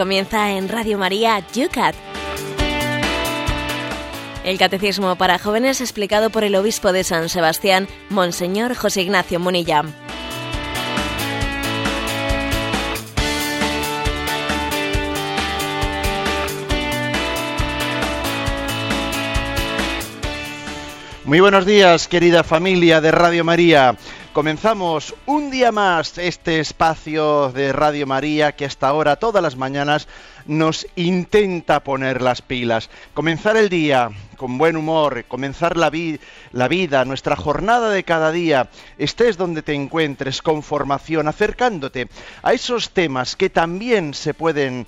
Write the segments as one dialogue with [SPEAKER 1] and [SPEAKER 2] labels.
[SPEAKER 1] comienza en Radio María Yucat. El Catecismo para Jóvenes explicado por el Obispo de San Sebastián, Monseñor José Ignacio Munilla.
[SPEAKER 2] Muy buenos días, querida familia de Radio María. Comenzamos un día más este espacio de Radio María que hasta ahora todas las mañanas nos intenta poner las pilas. Comenzar el día con buen humor, comenzar la, la vida, nuestra jornada de cada día, estés donde te encuentres, con formación, acercándote a esos temas que también se pueden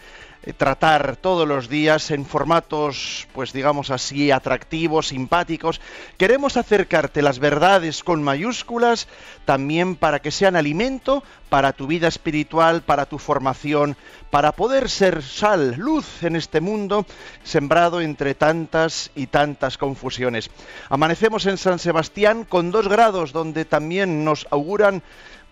[SPEAKER 2] tratar todos los días en formatos, pues digamos así, atractivos, simpáticos. Queremos acercarte las verdades con mayúsculas también para que sean alimento para tu vida espiritual, para tu formación, para poder ser sal, luz en este mundo sembrado entre tantas y tantas confusiones. Amanecemos en San Sebastián con dos grados donde también nos auguran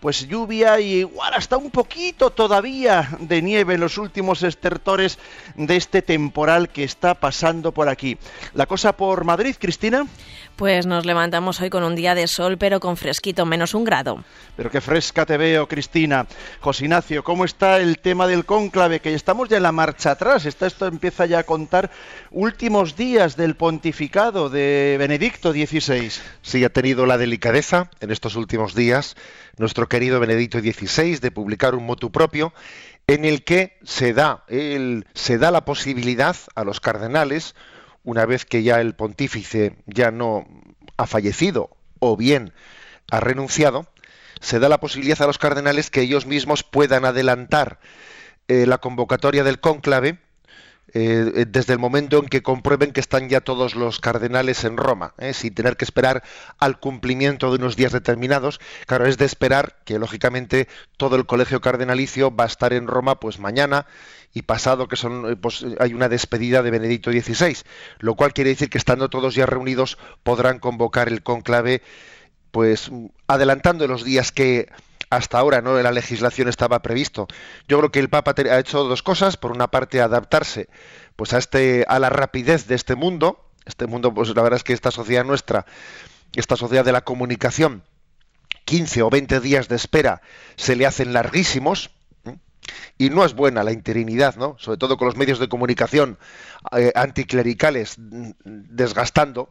[SPEAKER 2] pues lluvia y igual hasta un poquito todavía de nieve en los últimos estertores de este temporal que está pasando por aquí. ¿La cosa por Madrid, Cristina?
[SPEAKER 1] Pues nos levantamos hoy con un día de sol, pero con fresquito, menos un grado.
[SPEAKER 2] Pero qué fresca te veo, Cristina. José Ignacio, ¿cómo está el tema del cónclave? Que estamos ya en la marcha atrás. Está, esto empieza ya a contar últimos días del pontificado de Benedicto XVI.
[SPEAKER 3] Sí, ha tenido la delicadeza en estos últimos días nuestro querido Benedicto XVI de publicar un motu propio en el que se da, se da la posibilidad a los cardenales, una vez que ya el pontífice ya no ha fallecido o bien ha renunciado, se da la posibilidad a los cardenales que ellos mismos puedan adelantar eh, la convocatoria del cónclave eh, eh, desde el momento en que comprueben que están ya todos los cardenales en Roma, ¿eh? sin tener que esperar al cumplimiento de unos días determinados. Claro, es de esperar que lógicamente todo el colegio cardenalicio va a estar en Roma pues mañana y pasado que son pues, hay una despedida de Benedicto XVI, lo cual quiere decir que estando todos ya reunidos podrán convocar el conclave pues adelantando los días que hasta ahora no en la legislación estaba previsto. Yo creo que el Papa ha hecho dos cosas, por una parte adaptarse pues a este a la rapidez de este mundo, este mundo pues la verdad es que esta sociedad nuestra, esta sociedad de la comunicación 15 o 20 días de espera se le hacen larguísimos, y no es buena la interinidad, ¿no? Sobre todo con los medios de comunicación eh, anticlericales mm, desgastando.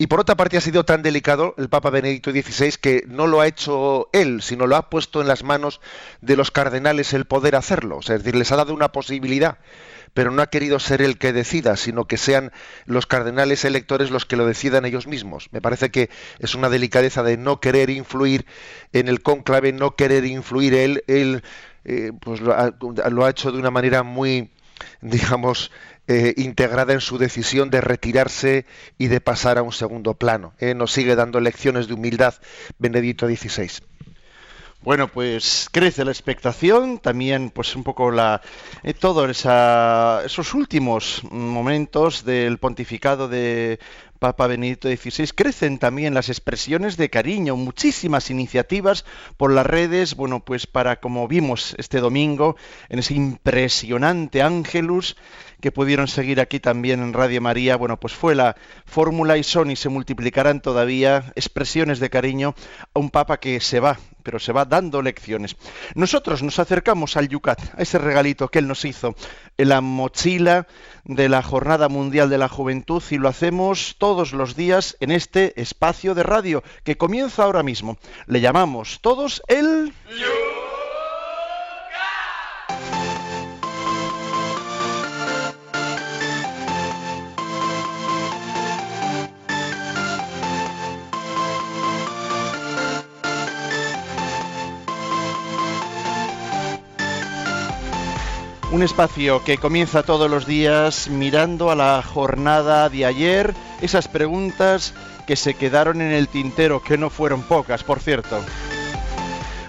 [SPEAKER 3] Y por otra parte ha sido tan delicado el Papa Benedicto XVI que no lo ha hecho él, sino lo ha puesto en las manos de los cardenales el poder hacerlo. O sea, es decir, les ha dado una posibilidad, pero no ha querido ser el que decida, sino que sean los cardenales electores los que lo decidan ellos mismos. Me parece que es una delicadeza de no querer influir en el cónclave, no querer influir él. Él eh, pues lo ha hecho de una manera muy, digamos, eh, integrada en su decisión de retirarse y de pasar a un segundo plano. Eh, nos sigue dando lecciones de humildad Benedicto XVI.
[SPEAKER 2] Bueno, pues crece la expectación, también pues un poco la eh, todos esos últimos momentos del pontificado de Papa Benedicto XVI, crecen también las expresiones de cariño, muchísimas iniciativas por las redes, bueno, pues para, como vimos este domingo, en ese impresionante Ángelus, que pudieron seguir aquí también en Radio María, bueno, pues fue la fórmula y son y se multiplicarán todavía expresiones de cariño a un Papa que se va, pero se va dando lecciones. Nosotros nos acercamos al Yucat, a ese regalito que él nos hizo, en la mochila de la Jornada Mundial de la Juventud, y lo hacemos todos los días en este espacio de radio que comienza ahora mismo. Le llamamos todos el... Un espacio que comienza todos los días mirando a la jornada de ayer, esas preguntas que se quedaron en el tintero, que no fueron pocas, por cierto.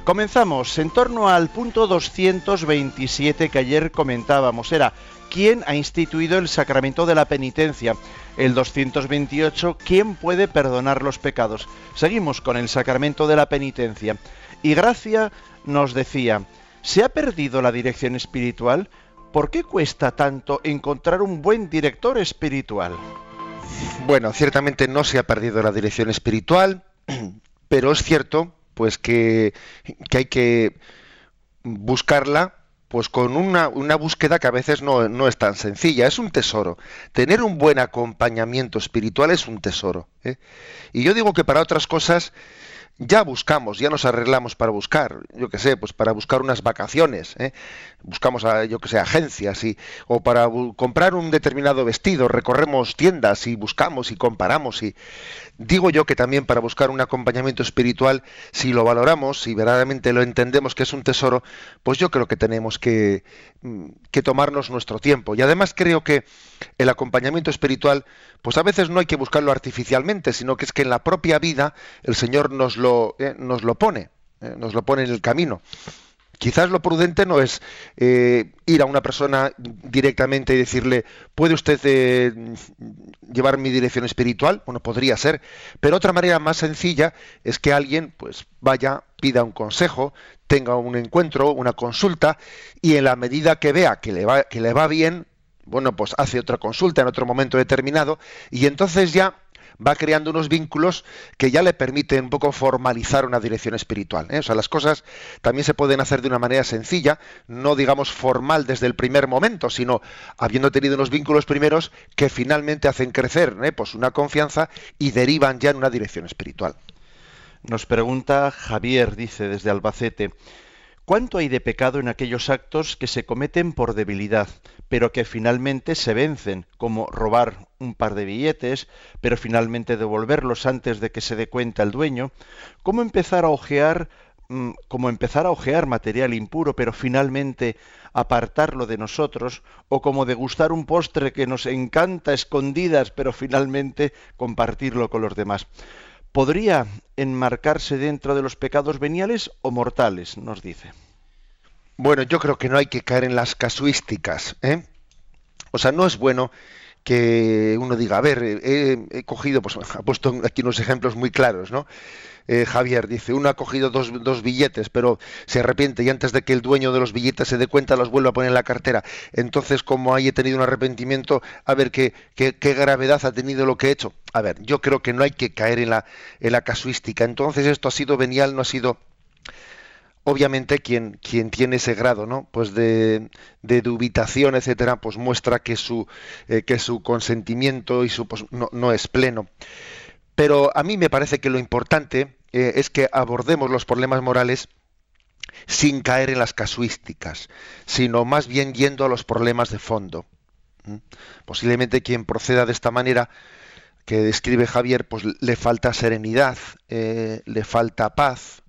[SPEAKER 2] Comenzamos en torno al punto 227 que ayer comentábamos. Era ¿quién ha instituido el sacramento de la penitencia? El 228, ¿quién puede perdonar los pecados? Seguimos con el sacramento de la penitencia. Y Gracia nos decía, ¿Se ha perdido la dirección espiritual? ¿Por qué cuesta tanto encontrar un buen director espiritual?
[SPEAKER 3] Bueno, ciertamente no se ha perdido la dirección espiritual, pero es cierto pues que, que hay que buscarla pues con una, una, búsqueda que a veces no, no, es tan sencilla, es un tesoro. Tener un buen acompañamiento espiritual es un tesoro. ¿eh? Y yo digo que para otras cosas ya buscamos, ya nos arreglamos para buscar, yo qué sé, pues para buscar unas vacaciones, ¿eh? buscamos, a, yo que sé, agencias, y, o para comprar un determinado vestido, recorremos tiendas y buscamos y comparamos. Y digo yo que también para buscar un acompañamiento espiritual, si lo valoramos, si verdaderamente lo entendemos que es un tesoro, pues yo creo que tenemos que, mm, que tomarnos nuestro tiempo. Y además creo que el acompañamiento espiritual, pues a veces no hay que buscarlo artificialmente, sino que es que en la propia vida el Señor nos eh, nos lo pone, eh, nos lo pone en el camino. Quizás lo prudente no es eh, ir a una persona directamente y decirle, ¿puede usted llevar mi dirección espiritual? Bueno, podría ser. Pero otra manera más sencilla es que alguien pues vaya, pida un consejo, tenga un encuentro, una consulta, y en la medida que vea que le va, que le va bien, bueno, pues hace otra consulta en otro momento determinado y entonces ya va creando unos vínculos que ya le permiten un poco formalizar una dirección espiritual. ¿eh? O sea, las cosas también se pueden hacer de una manera sencilla, no digamos formal desde el primer momento, sino habiendo tenido unos vínculos primeros que finalmente hacen crecer ¿eh? pues una confianza y derivan ya en una dirección espiritual.
[SPEAKER 2] Nos pregunta Javier, dice desde Albacete, ¿Cuánto hay de pecado en aquellos actos que se cometen por debilidad, pero que finalmente se vencen, como robar un par de billetes, pero finalmente devolverlos antes de que se dé cuenta el dueño? ¿Cómo empezar a ojear mm, como empezar a ojear material impuro, pero finalmente apartarlo de nosotros, o como degustar un postre que nos encanta escondidas, pero finalmente compartirlo con los demás. ¿Podría enmarcarse dentro de los pecados veniales o mortales? Nos dice.
[SPEAKER 3] Bueno, yo creo que no hay que caer en las casuísticas. ¿eh? O sea, no es bueno que uno diga, a ver, he, cogido, pues ha puesto aquí unos ejemplos muy claros, ¿no? Eh, Javier dice, uno ha cogido dos, dos, billetes, pero se arrepiente y antes de que el dueño de los billetes se dé cuenta los vuelve a poner en la cartera. Entonces, como he tenido un arrepentimiento, a ver qué, qué, qué, gravedad ha tenido lo que he hecho. A ver, yo creo que no hay que caer en la, en la casuística. Entonces, esto ha sido venial, no ha sido obviamente quien, quien tiene ese grado ¿no? pues de, dubitación, etcétera, pues muestra que su, eh, que su consentimiento y su, pues, no, no, es pleno. Pero a mí me parece que lo importante eh, es que abordemos los problemas morales sin caer en las casuísticas, sino más bien yendo a los problemas de fondo. Posiblemente quien proceda de esta manera que describe Javier, pues le falta serenidad, eh, le falta paz.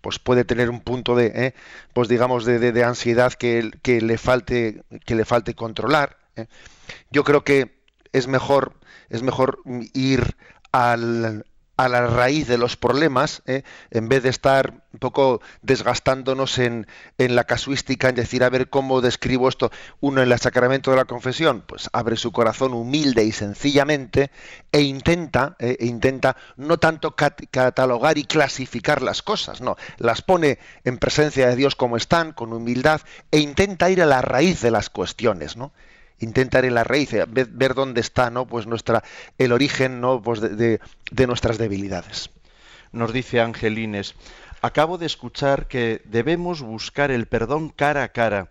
[SPEAKER 3] Pues puede tener un punto de, ¿eh? pues digamos, de, de, ansiedad que, que, le falte, que le falte controlar. ¿eh? Yo creo que es mejor, es mejor ir al, a la raíz de los problemas, ¿eh? en vez de estar un poco desgastándonos en, en, la casuística, en decir, a ver cómo describo esto, uno en el sacramento de la confesión, pues abre su corazón humilde y sencillamente e intenta, ¿eh? e intenta no tanto cat catalogar y clasificar las cosas, no, las pone en presencia de Dios como están, con humildad, e intenta ir a la raíz de las cuestiones, ¿no? Intentar en la raíz, eh, ver, dónde está ¿no? pues nuestra, el origen ¿no? pues de, de, de nuestras debilidades.
[SPEAKER 2] Nos dice Angelines, acabo de escuchar que debemos buscar el perdón cara a cara.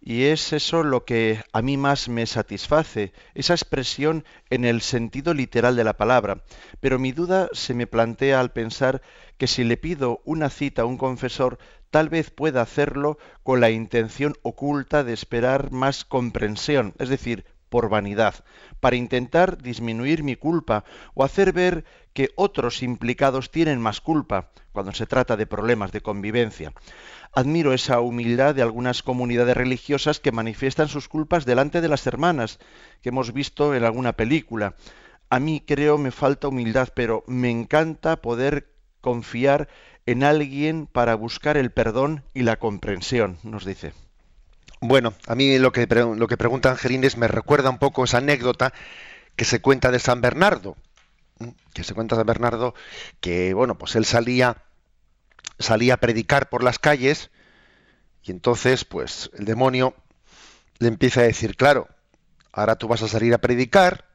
[SPEAKER 2] Y es eso lo que a mí más me satisface, esa expresión en el sentido literal de la palabra. Pero mi duda se me plantea al pensar que si le pido una cita a un confesor, tal vez pueda hacerlo con la intención oculta de esperar más comprensión, es decir, por vanidad, para intentar disminuir mi culpa o hacer ver que otros implicados tienen más culpa cuando se trata de problemas de convivencia. Admiro esa humildad de algunas comunidades religiosas que manifiestan sus culpas delante de las hermanas, que hemos visto en alguna película. A mí creo me falta humildad, pero me encanta poder confiar en alguien para buscar el perdón y la comprensión, nos dice.
[SPEAKER 3] Bueno, a mí lo que, lo que pregunta Angelines me recuerda un poco esa anécdota que se cuenta de San Bernardo, que se cuenta de San Bernardo, que bueno, pues él salía, salía a predicar por las calles y entonces, pues el demonio le empieza a decir, claro, ahora tú vas a salir a predicar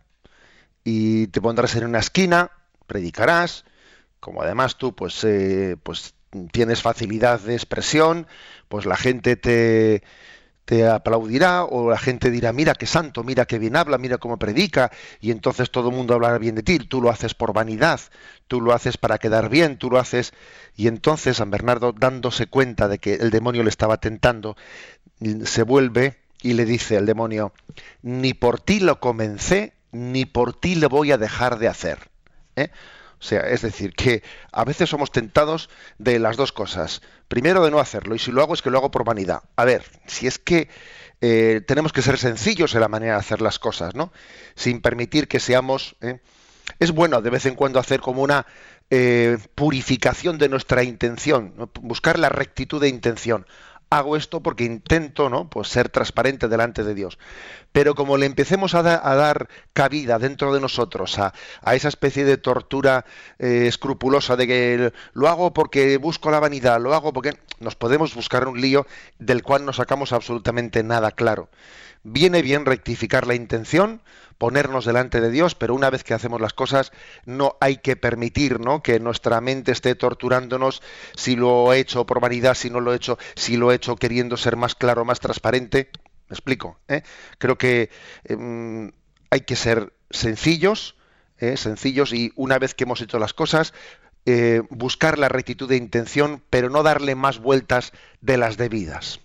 [SPEAKER 3] y te pondrás en una esquina, predicarás, como además tú pues, eh, pues tienes facilidad de expresión, pues la gente te, te aplaudirá o la gente dirá, mira qué santo, mira qué bien habla, mira cómo predica, y entonces todo el mundo hablará bien de ti, tú lo haces por vanidad, tú lo haces para quedar bien, tú lo haces... Y entonces San Bernardo, dándose cuenta de que el demonio le estaba tentando, se vuelve y le dice al demonio, ni por ti lo comencé, ni por ti lo voy a dejar de hacer. ¿eh? O sea, es decir, que a veces somos tentados de las dos cosas. Primero de no hacerlo, y si lo hago es que lo hago por vanidad. A ver, si es que eh, tenemos que ser sencillos en la manera de hacer las cosas, ¿no? Sin permitir que seamos... ¿eh? Es bueno de vez en cuando hacer como una eh, purificación de nuestra intención, buscar la rectitud de intención hago esto porque intento ¿no? pues ser transparente delante de Dios. Pero como le empecemos a, dar cabida dentro de nosotros a, esa especie de tortura eh, escrupulosa de que lo hago porque busco la vanidad, lo hago porque nos podemos buscar un lío del cual no sacamos absolutamente nada claro. Viene bien rectificar la intención, ponernos delante de Dios, pero una vez que hacemos las cosas no hay que permitir que nuestra mente esté torturándonos si lo he hecho por vanidad, si no lo he hecho, si lo he hecho queriendo ser más claro, más transparente. ¿Me explico? ¿eh? Creo que em, hay que ser sencillos, ¿eh? sencillos y una vez que hemos hecho las cosas, eh, buscar la rectitud de intención, pero no darle más vueltas de las debidas.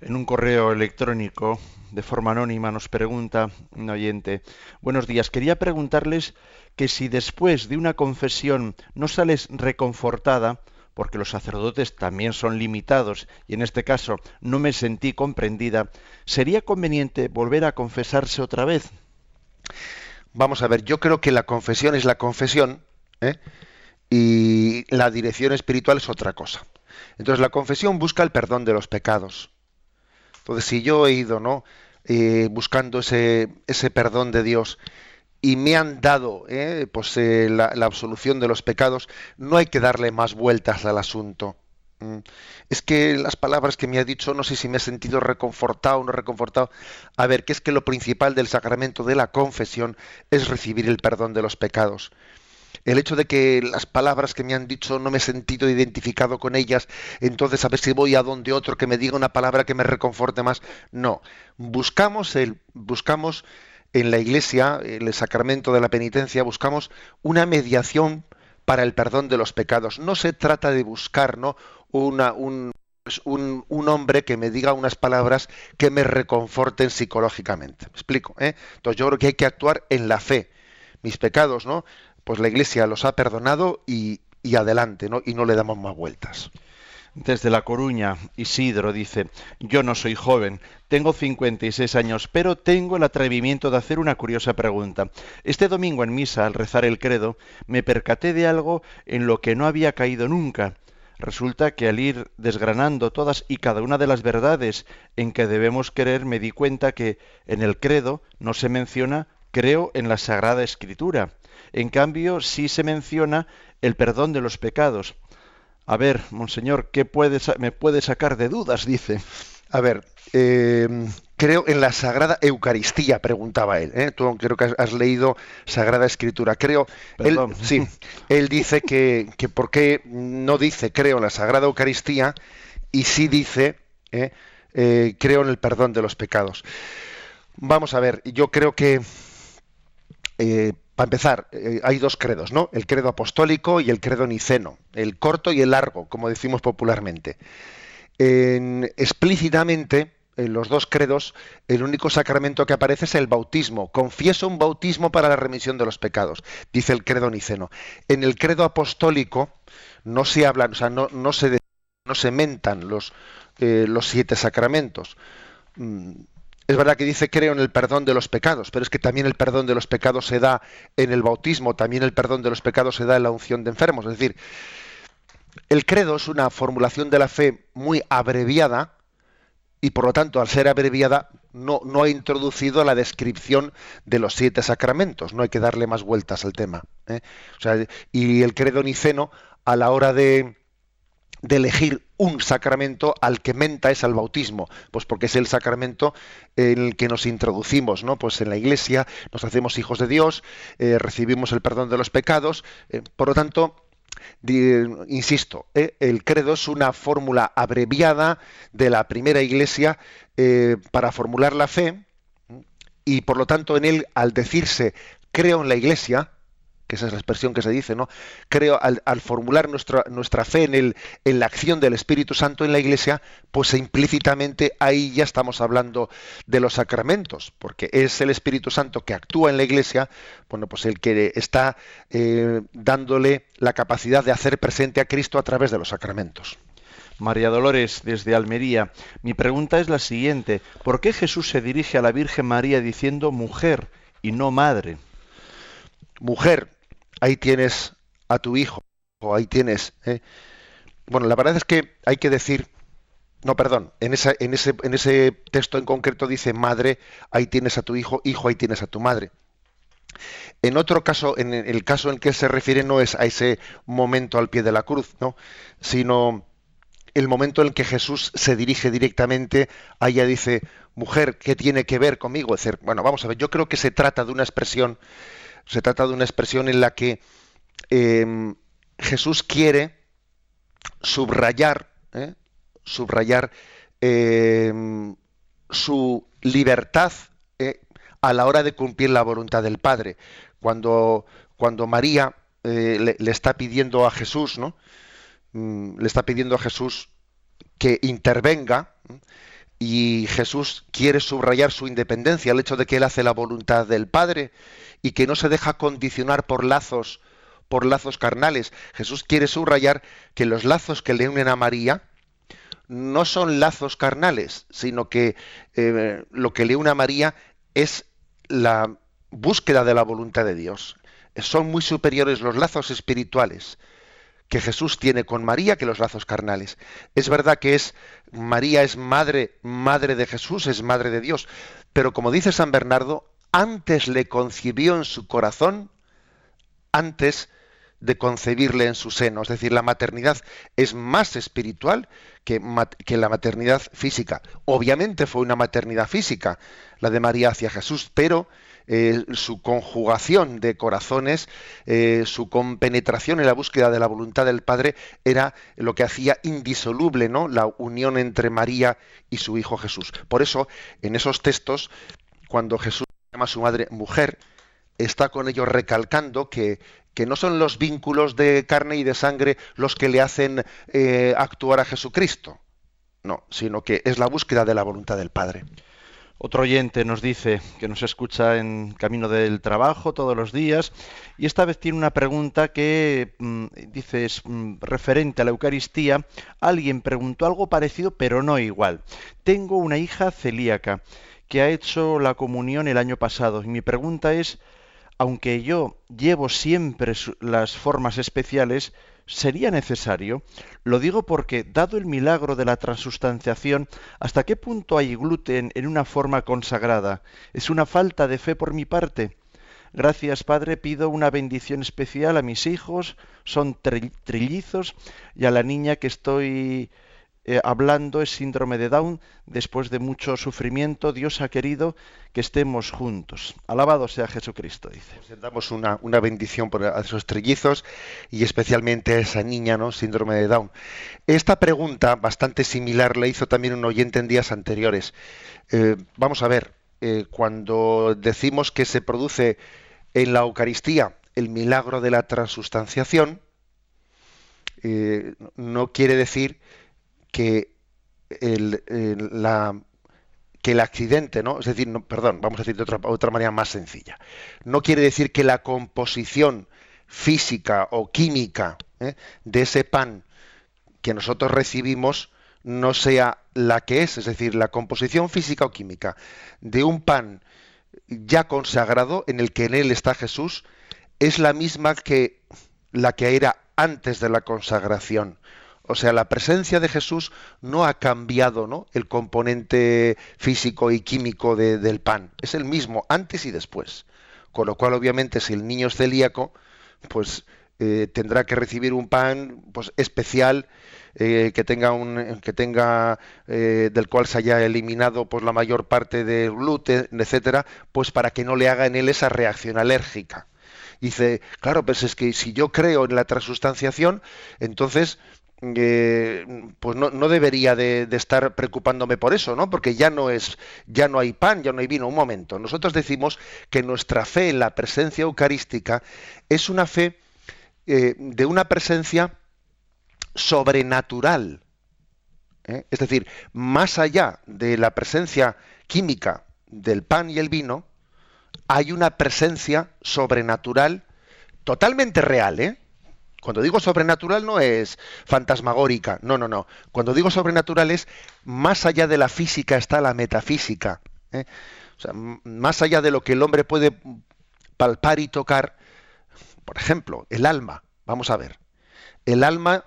[SPEAKER 2] En un correo electrónico de forma anónima nos pregunta un oyente, buenos días, quería preguntarles que si después de una confesión no sales reconfortada, porque los sacerdotes también son limitados y en este caso no me sentí comprendida, ¿sería conveniente volver a confesarse otra vez?
[SPEAKER 3] Vamos a ver, yo creo que la confesión es la confesión ¿eh? y la dirección espiritual es otra cosa. Entonces la confesión busca el perdón de los pecados. Entonces si yo he ido, ¿no? Eh, buscando ese, ese perdón de Dios y me han dado eh, pues, eh, la, absolución de los pecados, no hay que darle más vueltas al asunto. Mm. Es que las palabras que me ha dicho, no sé si me he sentido reconfortado o no reconfortado. A ver, que es que lo principal del sacramento de la confesión es recibir el perdón de los pecados el hecho de que las palabras que me han dicho no me he sentido identificado con ellas, entonces a ver si voy a donde otro que me diga una palabra que me reconforte más. No, buscamos el buscamos en la iglesia, en el sacramento de la penitencia, buscamos una mediación para el perdón de los pecados. No se trata de buscar un, pues un, un, hombre que me diga unas palabras que me reconforten psicológicamente. ¿Me explico? ¿eh? Entonces yo creo que hay que actuar en la fe. Mis pecados, ¿no? pues la Iglesia los ha perdonado y, adelante, ¿no? Y no le damos más vueltas.
[SPEAKER 2] Desde La Coruña, Isidro dice, yo no soy joven, tengo 56 años, pero tengo el atrevimiento de hacer una curiosa pregunta. Este domingo en misa, al rezar el credo, me percaté de algo en lo que no había caído nunca. Resulta que al ir desgranando todas y cada una de las verdades en que debemos creer, me di cuenta que en el credo no se menciona creo en la Sagrada Escritura. En cambio, sí se menciona el perdón de los pecados. A ver, monseñor, ¿qué puede, me puede sacar de dudas? Dice.
[SPEAKER 3] A ver, eh, creo en la Sagrada Eucaristía, preguntaba él. ¿eh? Tú creo que has, leído Sagrada Escritura. Creo, él, sí, él dice que, que por qué no dice creo en la Sagrada Eucaristía y sí dice ¿eh? creo en el perdón de los pecados. Vamos a ver, yo creo que para empezar, eh, hay dos credos, ¿no? El credo apostólico y el credo niceno, el corto y el largo, como decimos popularmente. explícitamente, en los dos credos, el único sacramento que aparece es el bautismo. Confieso un bautismo para la remisión de los pecados, dice el credo niceno. En el credo apostólico no se hablan, o sea, no, no se, no se mentan los, eh, los siete sacramentos. Mm, es verdad que dice creo en el perdón de los pecados, pero es que también el perdón de los pecados se da en el bautismo, también el perdón de los pecados se da en la unción de enfermos. Es decir, el credo es una formulación de la fe muy abreviada y por lo tanto al ser abreviada no, ha introducido la descripción de los siete sacramentos, no hay que darle más vueltas al tema. ¿eh? y el credo niceno a la hora de, de elegir un sacramento al que menta es al bautismo, pues porque es el sacramento en el que nos introducimos, ¿no? Pues en la iglesia nos hacemos hijos de Dios, eh, recibimos el perdón de los pecados, eh, por lo tanto, insisto, eh, el credo es una fórmula abreviada de la primera iglesia para formular la fe y por lo tanto en él, al decirse creo en la iglesia, que esa es la expresión que se dice, ¿no? Creo, al, formular nuestra, nuestra fe en, el, en la acción del Espíritu Santo en la Iglesia, pues implícitamente ahí ya estamos hablando de los sacramentos, porque es el Espíritu Santo que actúa en la Iglesia, bueno, pues el que está eh, dándole la capacidad de hacer presente a Cristo a través de los sacramentos.
[SPEAKER 2] María Dolores, desde Almería. Mi pregunta es la siguiente. ¿Por qué Jesús se dirige a la Virgen María diciendo mujer y no madre?
[SPEAKER 3] Mujer, ahí tienes a tu hijo, o ahí tienes... ¿eh? Bueno, la verdad es que hay que decir, no, perdón, en, esa, en, ese, en ese texto en concreto dice madre, ahí tienes a tu hijo, hijo, ahí tienes a tu madre. En otro caso, en el caso en que se refiere no es a ese momento al pie de la cruz, ¿no? sino el momento en que Jesús se dirige directamente a ella dice, mujer, ¿qué tiene que ver conmigo? Decir, bueno, vamos a ver, yo creo que se trata de una expresión se trata de una expresión en la que em, Jesús quiere subrayar, ¿eh? subrayar em, su libertad ¿eh? a la hora de cumplir la voluntad del Padre. Cuando, cuando María eh, le, está pidiendo a Jesús, ¿no? Mm, le está pidiendo a Jesús que intervenga y Jesús quiere subrayar su independencia, el hecho de que él hace la voluntad del Padre y que no se deja condicionar por lazos por lazos carnales. Jesús quiere subrayar que los lazos que le unen a María no son lazos carnales, sino que eh, lo que le une a María es la búsqueda de la voluntad de Dios. Son muy superiores los lazos espirituales que Jesús tiene con María que los lazos carnales. Es verdad que es María es madre, madre de Jesús, es madre de Dios, pero como dice San Bernardo, antes le concibió en su corazón, antes de concebirle en su seno. Es decir, la maternidad es más espiritual que, la maternidad física. Obviamente fue una maternidad física, la de María hacia Jesús, pero eh, su conjugación de corazones, eh, su compenetración en la búsqueda de la voluntad del Padre era lo que hacía indisoluble ¿no? la unión entre María y su Hijo Jesús. Por eso, en esos textos, cuando Jesús llama a su madre mujer, está con ello recalcando que, que, no son los vínculos de carne y de sangre los que le hacen eh, actuar a Jesucristo, no, sino que es la búsqueda de la voluntad del Padre.
[SPEAKER 2] Otro oyente nos dice que nos escucha en camino del trabajo todos los días y esta vez tiene una pregunta que mm, dice es mm, referente a la Eucaristía. Alguien preguntó algo parecido pero no igual. Tengo una hija celíaca que ha hecho la comunión el año pasado. Y mi pregunta es, aunque yo llevo siempre las formas especiales, ¿sería necesario? Lo digo porque, dado el milagro de la transustanciación, ¿hasta qué punto hay gluten en una forma consagrada? ¿Es una falta de fe por mi parte? Gracias, Padre, pido una bendición especial a mis hijos, son trillizos, y a la niña que estoy eh, hablando es síndrome de Down. Después de mucho sufrimiento, Dios ha querido que estemos juntos. Alabado sea Jesucristo, dice.
[SPEAKER 3] Pues damos una, bendición por esos trillizos y especialmente a esa niña, ¿no? Síndrome de Down. Esta pregunta, bastante similar, la hizo también un oyente en días anteriores. Eh, vamos a ver, eh, cuando decimos que se produce en la Eucaristía el milagro de la transustanciación, no quiere decir que el, la, que el accidente, ¿no? Es decir, no, perdón, vamos a decir de otra, otra manera más sencilla. No quiere decir que la composición física o química ¿eh? de ese pan que nosotros recibimos no sea la que es, es decir, la composición física o química de un pan ya consagrado en el que en él está Jesús es la misma que la que era antes de la consagración. O sea, la presencia de Jesús no ha cambiado ¿no? el componente físico y químico del pan. Es el mismo antes y después. Con lo cual, obviamente, si el niño es celíaco, pues eh, tendrá que recibir un pan pues, especial eh, que tenga un que tenga eh, del cual se haya eliminado pues la mayor parte del gluten etcétera pues para que no le haga en él esa reacción alérgica dice claro pues es que si yo creo en la transustanciación entonces pues no, no debería de, estar preocupándome por eso, ¿no? Porque ya no es, ya no hay pan, ya no hay vino. Un momento. Nosotros decimos que nuestra fe en la presencia eucarística es una fe eh, de una presencia sobrenatural. ¿eh? Es decir, más allá de la presencia química del pan y el vino, hay una presencia sobrenatural totalmente real, ¿eh? Cuando digo sobrenatural no es fantasmagórica, no, no, no. Cuando digo sobrenatural es más allá de la física está la metafísica. ¿eh? Más allá de lo que el hombre puede palpar y tocar, por ejemplo, el alma. Vamos a ver. El alma,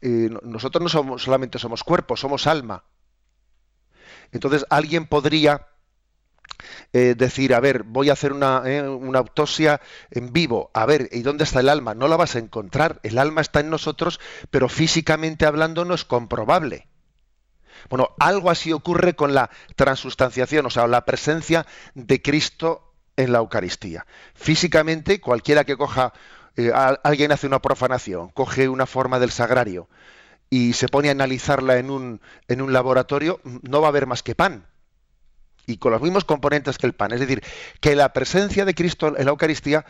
[SPEAKER 3] eh, nosotros no solamente somos cuerpo, somos alma. Entonces alguien podría eh, decir, a ver, voy a hacer una, eh, una, autopsia en vivo, a ver, ¿y dónde está el alma? No la vas a encontrar. El alma está en nosotros, pero físicamente hablando no es comprobable. Bueno, algo así ocurre con la transustanciación, o sea, la presencia de Cristo en la Eucaristía. Físicamente, cualquiera que coja, eh, alguien hace una profanación, coge una forma del sagrario y se pone a analizarla en un, en un laboratorio, no va a haber más que pan y con los mismos componentes que el pan. Es decir, que la presencia de Cristo en la Eucaristía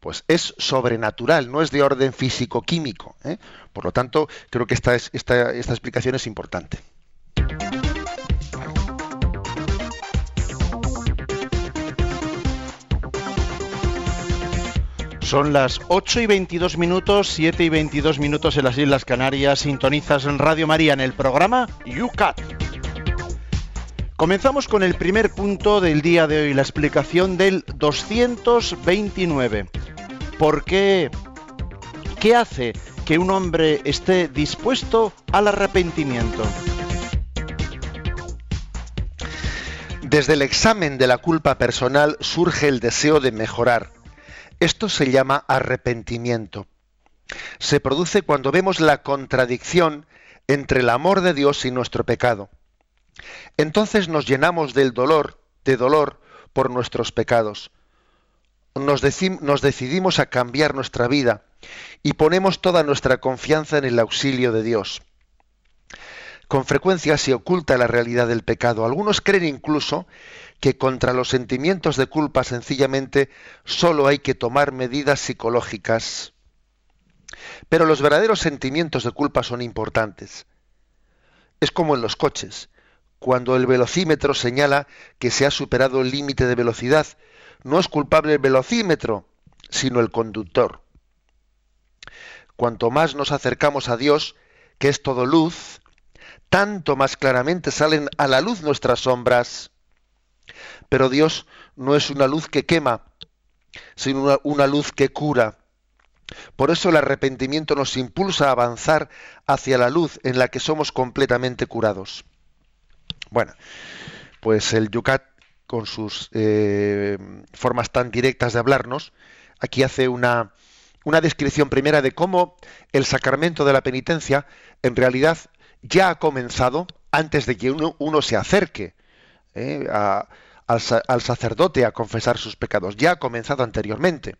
[SPEAKER 3] pues es sobrenatural, no es de orden físico-químico. ¿eh? Por lo tanto, creo que esta, esta, esta explicación es importante.
[SPEAKER 2] Son las 8 y 22 minutos, 7 y 22 minutos en las Islas Canarias. Sintonizas en Radio María en el programa UCAT. Comenzamos con el primer punto del día de hoy, la explicación del 229. ¿Por qué? ¿Qué hace que un hombre esté dispuesto al arrepentimiento?
[SPEAKER 3] Desde el examen de la culpa personal surge el deseo de mejorar. Esto se llama arrepentimiento. Se produce cuando vemos la contradicción entre el amor de Dios y nuestro pecado. Entonces nos llenamos del dolor, de dolor por nuestros pecados. Nos, nos, decidimos a cambiar nuestra vida y ponemos toda nuestra confianza en el auxilio de Dios. Con frecuencia se oculta la realidad del pecado. Algunos creen incluso que contra los sentimientos de culpa sencillamente solo hay que tomar medidas psicológicas. Pero los verdaderos sentimientos de culpa son importantes. Es como en los coches cuando el velocímetro señala que se ha superado el límite de velocidad. No es culpable el velocímetro, sino el conductor. Cuanto más nos acercamos a Dios, que es todo luz, tanto más claramente salen a la luz nuestras sombras. Pero Dios no es una luz que quema, sino una, luz que cura. Por eso el arrepentimiento nos impulsa a avanzar hacia la luz en la que somos completamente curados. Bueno, pues el Yucat, con sus eh, formas tan directas de hablarnos, aquí hace una, una descripción primera de cómo el sacramento de la penitencia en realidad ya ha comenzado antes de que uno, uno se acerque eh, al, al, sacerdote a confesar sus pecados. Ya ha comenzado anteriormente.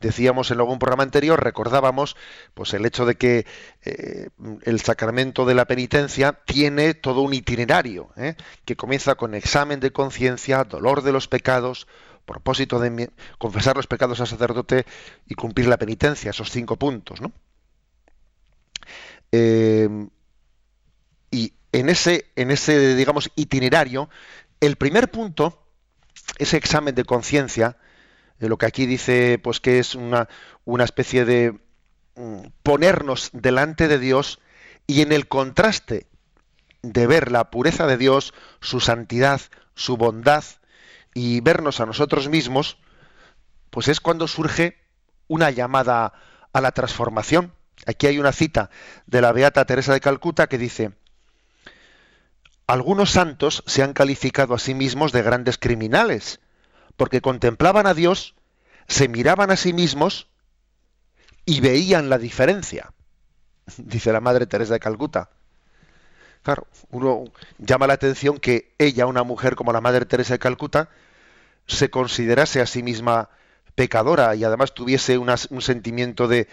[SPEAKER 3] Decíamos en algún programa anterior, recordábamos, pues el hecho de que eh, el sacramento de la penitencia tiene todo un itinerario, ¿eh? que comienza con examen de conciencia, dolor de los pecados, propósito de confesar los pecados al sacerdote y cumplir la penitencia, esos cinco puntos, ¿no? Em, y en ese, en ese, digamos, itinerario, el primer punto, ese examen de conciencia, lo que aquí dice, pues que es una, una especie de mm, ponernos delante de Dios y en el contraste de ver la pureza de Dios, su santidad, su bondad y vernos a nosotros mismos, pues es cuando surge una llamada a la transformación. Aquí hay una cita de la Beata Teresa de Calcuta que dice, algunos santos se han calificado a sí mismos de grandes criminales, porque contemplaban a Dios, se miraban a sí mismos y veían la diferencia. dice la Madre Teresa de Calcuta. Claro, uno llama la atención que ella, una mujer como la Madre Teresa de Calcuta, se considerase a sí misma pecadora y además tuviese un sentimiento de,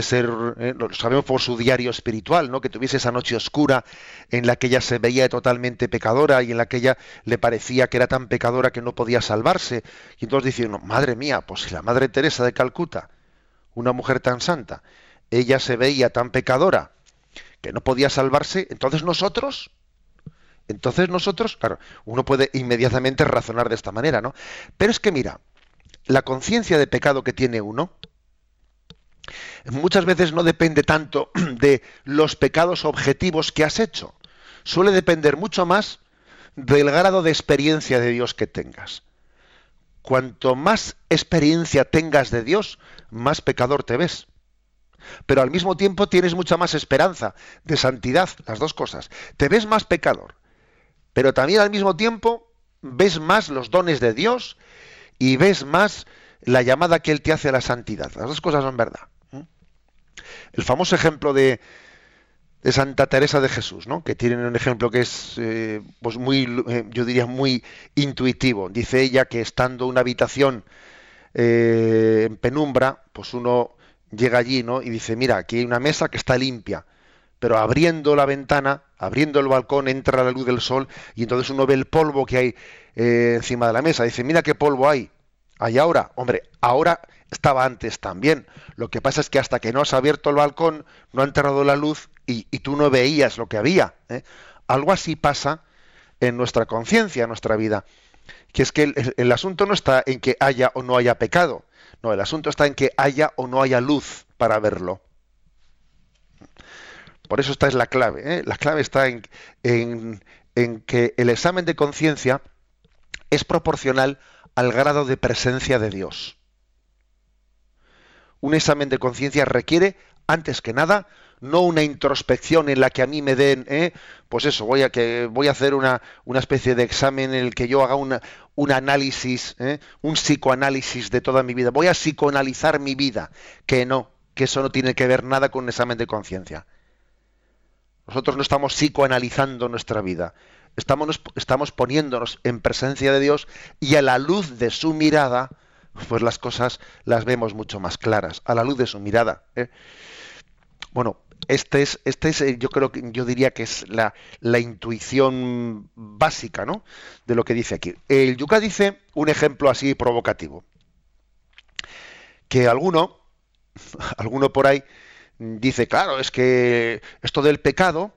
[SPEAKER 3] ser, eh, lo sabemos por su diario espiritual, ¿no? que tuviese esa noche oscura en la que ella se veía totalmente pecadora y en la que ella le parecía que era tan pecadora que no podía salvarse. Y entonces dice, madre mía, pues si la Madre Teresa de Calcuta, una mujer tan santa, ella se veía tan pecadora que no podía salvarse, entonces nosotros, entonces nosotros, claro, uno puede inmediatamente razonar de esta manera, ¿no? Pero es que mira, la conciencia de pecado que tiene uno muchas veces no depende tanto de los pecados objetivos que has hecho, suele depender mucho más del grado de experiencia de Dios que tengas. Cuanto más experiencia tengas de Dios, más pecador te ves pero al mismo tiempo tienes mucha más esperanza de santidad, las dos cosas. Te ves más pecador, pero también al mismo tiempo ves más los dones de Dios y ves más la llamada que Él te hace a la santidad. Las dos cosas son verdad. El famoso ejemplo de, de Santa Teresa de Jesús, ¿no? que tiene un ejemplo que es eh, pues muy, eh, yo diría, muy intuitivo. Dice ella que estando una habitación eh, en penumbra, pues uno llega allí, ¿no? Y dice, mira, aquí hay una mesa que está limpia, pero abriendo la ventana, abriendo el balcón, entra la luz del sol y entonces uno ve el polvo que hay eh, encima de la mesa. Dice, mira qué polvo hay. Hay ahora, hombre, ahora estaba antes también. Lo que pasa es que hasta que no has abierto el balcón, no ha entrado la luz y, tú no veías lo que había. ¿eh? Algo así pasa en nuestra conciencia, en nuestra vida. Que es que el asunto no está en que haya o no haya pecado, no, el asunto está en que haya o no haya luz para verlo. Por eso esta es la clave. ¿eh? La clave está en, en que el examen de conciencia es proporcional al grado de presencia de Dios. Un examen de conciencia requiere, antes que nada, no una introspección en la que a mí me den, ¿eh? pues eso, voy a, que, voy a hacer una, una especie de examen en el que yo haga un análisis, ¿eh? un psicoanálisis de toda mi vida. Voy a psicoanalizar mi vida. Que no, que eso no tiene que ver nada con un examen de conciencia. Nosotros no estamos psicoanalizando nuestra vida. Estamos, estamos poniéndonos en presencia de Dios y a la luz de su mirada, pues las cosas las vemos mucho más claras. A la luz de su mirada. ¿eh? Bueno, este es, este es, eh, yo creo que yo diría que es la, intuición básica, ¿no? De lo que dice aquí. El Yuca dice un ejemplo así provocativo. Que alguno, alguno por ahí dice, claro, es que esto del pecado,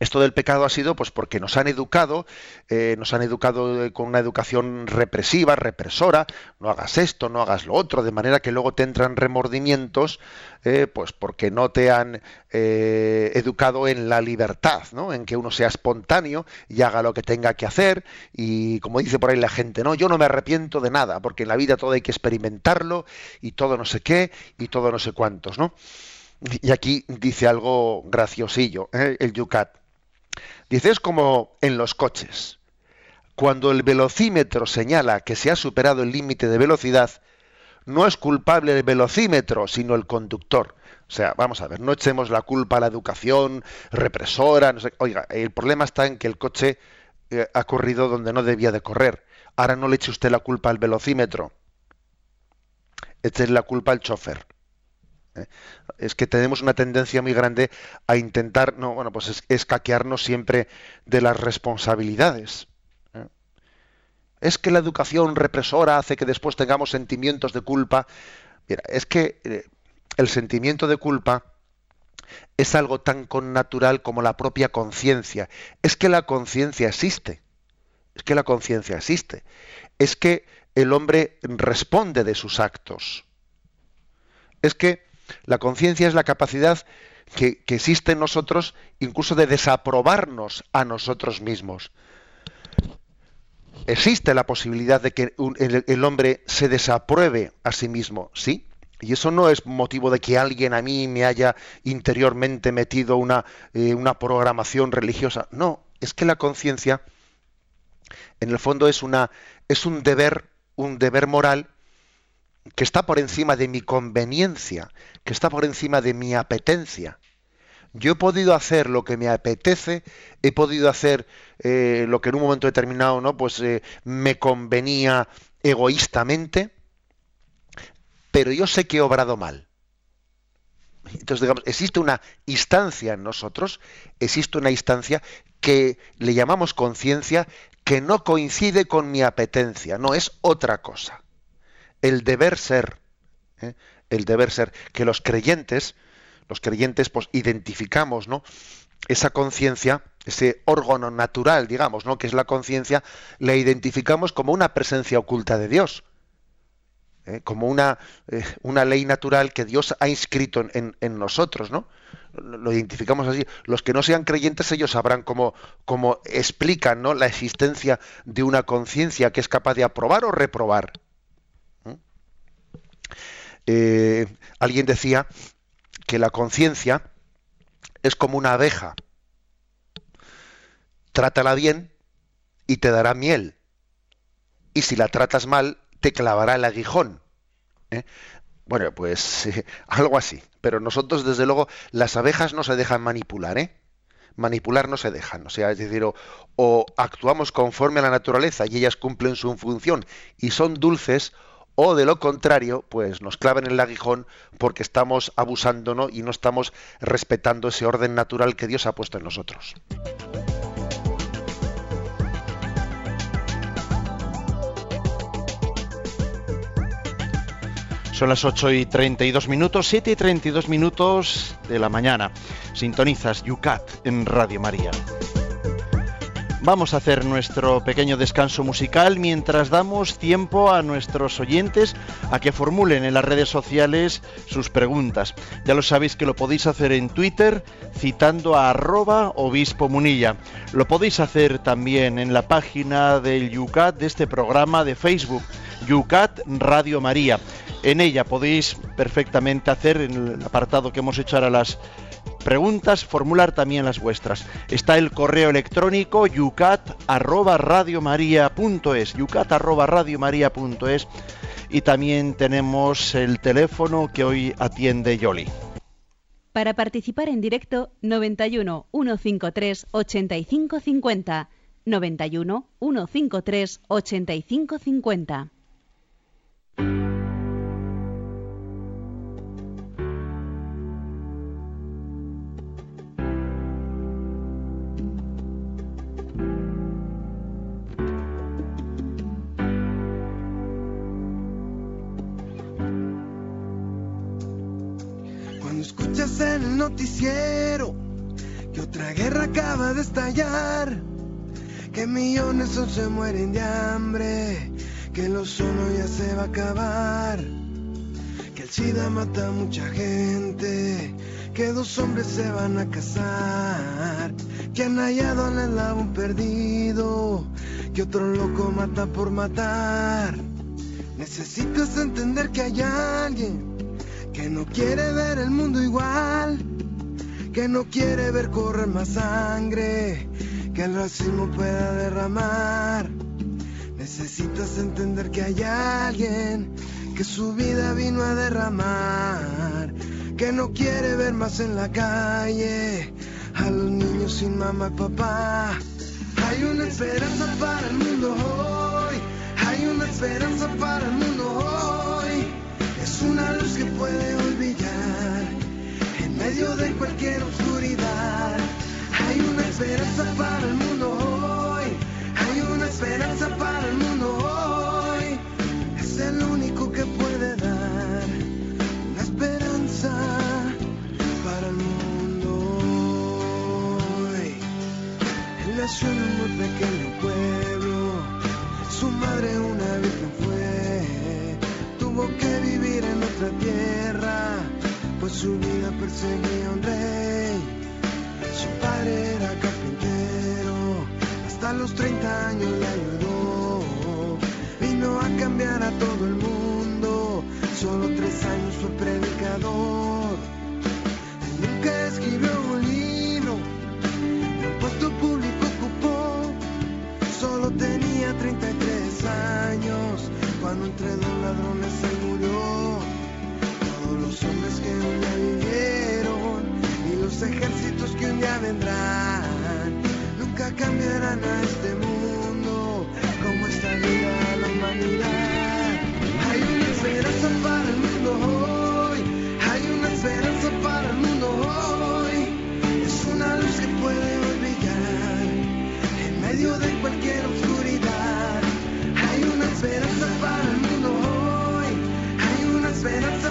[SPEAKER 3] esto del pecado ha sido pues porque nos han educado, eh, nos han educado eh, con una educación represiva, represora, no hagas esto, no hagas lo otro, de manera que luego te entran remordimientos, eh, pues porque no te han educado en la libertad, ¿no? en que uno sea espontáneo y haga lo que tenga que hacer, y como dice por ahí la gente, no, yo no me arrepiento de nada, porque en la vida todo hay que experimentarlo, y todo no sé qué, y todo no sé cuántos, ¿no? Y aquí dice algo graciosillo, el Yucat. Dice, es como en los coches. Cuando el velocímetro señala que se ha superado el límite de velocidad, no es culpable el velocímetro, sino el conductor. O sea, vamos a ver, no echemos la culpa a la educación represora. No sé. Oiga, el problema está en que el coche eh, ha corrido donde no debía de correr. Ahora no le eche usted la culpa al velocímetro. Eche la culpa al chofer. Es que tenemos una tendencia muy grande a intentar, no, bueno, pues escaquearnos siempre de las responsabilidades. ¿eh? Es que la educación represora hace que después tengamos sentimientos de culpa. Mira, es que eh, el sentimiento de culpa es algo tan connatural como la propia conciencia. Es que la conciencia existe. Es que la conciencia existe. Es que el hombre responde de sus actos. Es que la conciencia es la capacidad que, existe en nosotros incluso de desaprobarnos a nosotros mismos. Existe la posibilidad de que el, hombre se desapruebe a sí mismo, ¿sí? Y eso no es motivo de que alguien a mí me haya interiormente metido una, eh, una programación religiosa. No, es que la conciencia, en el fondo, es, una, es un deber, un deber moral que está por encima de mi conveniencia, que está por encima de mi apetencia. Yo he podido hacer lo que me apetece, he podido hacer eh, lo que en un momento determinado, ¿no? Pues eh, me convenía egoístamente, pero yo sé que he obrado mal. Entonces, digamos, existe una instancia en nosotros, existe una instancia que le llamamos conciencia que no coincide con mi apetencia, no es otra cosa. El deber ser, ¿eh? el deber ser, que los creyentes, los creyentes, pues identificamos, ¿no? Esa conciencia, ese órgano natural, digamos, ¿no? Que es la conciencia, la identificamos como una presencia oculta de Dios ¿eh? como una, eh, una, ley natural que Dios ha inscrito en, en, nosotros, ¿no? Lo identificamos así. Los que no sean creyentes, ellos sabrán cómo, cómo explican ¿no? la existencia de una conciencia que es capaz de aprobar o reprobar. Eh, alguien decía que la conciencia es como una abeja. Trátala bien y te dará miel. Y si la tratas mal, te clavará el aguijón. ¿eh? Bueno, pues algo así. Pero nosotros, desde luego, las abejas no se dejan manipular, ¿eh? Manipular no se dejan. O sea, es decir, o, actuamos conforme a la naturaleza y ellas cumplen su función y son dulces, o de lo contrario, pues nos claven el aguijón porque estamos abusando y no estamos respetando ese orden natural que Dios ha puesto en nosotros.
[SPEAKER 2] Son las 8 y 32 minutos, 7 y 32 minutos de la mañana. Sintonizas Yucat en Radio María. Vamos a hacer nuestro pequeño descanso musical mientras damos tiempo a nuestros oyentes a que formulen en las redes sociales sus preguntas. Ya lo sabéis que lo podéis hacer en Twitter citando a arroba obispo munilla. Lo podéis hacer también en la página del Yucat de este programa de Facebook, Yucat Radio María. En ella podéis perfectamente hacer, en el apartado que hemos hecho ahora las preguntas, formular también las vuestras. Está el correo electrónico yucat@radiomaria.es, yucat@radiomaria.es y también tenemos el teléfono que hoy atiende Yoli.
[SPEAKER 4] Para participar en directo 91 153 8550 91 153 8550
[SPEAKER 5] noticiero que otra guerra acaba de estallar, que millones se mueren de hambre, que el ozono ya se va a acabar, que el SIDA mata a mucha gente, que dos hombres se van a casar, que han hallado al eslabón perdido, que otro loco mata por matar. Necesitas entender que hay alguien que no quiere ver el mundo igual, que no quiere ver correr más sangre, que el racismo pueda derramar. Necesitas entender que hay alguien que su vida vino a derramar, que no quiere ver más en la calle a los niños sin mamá y papá. Hay una esperanza para el mundo hoy, hay una esperanza para el mundo hoy es una luz que puede olvidar medio de cualquier oscuridad. Hay una esperanza para el mundo hoy. Hay una esperanza para el mundo hoy. Es el único que puede dar una esperanza para el mundo hoy. En un muy pequeño perseguía un rey. Su padre era carpintero, hasta los 30 años le ayudó. Vino a cambiar a todo el mundo, solo tres años fue predicador. nunca escribió un libro, un puesto público ocupó, solo tenía 33 años cuando entre dos ladrones los hombres que un día ejércitos vendrán, nunca cambiarán a este mundo como esta vida la humanidad. Hay una esperanza para el mundo hoy, hay una esperanza para el mundo hoy. Es una luz que puede brillar en medio de cualquier oscuridad. Hay una esperanza para el mundo hoy, hay una esperanza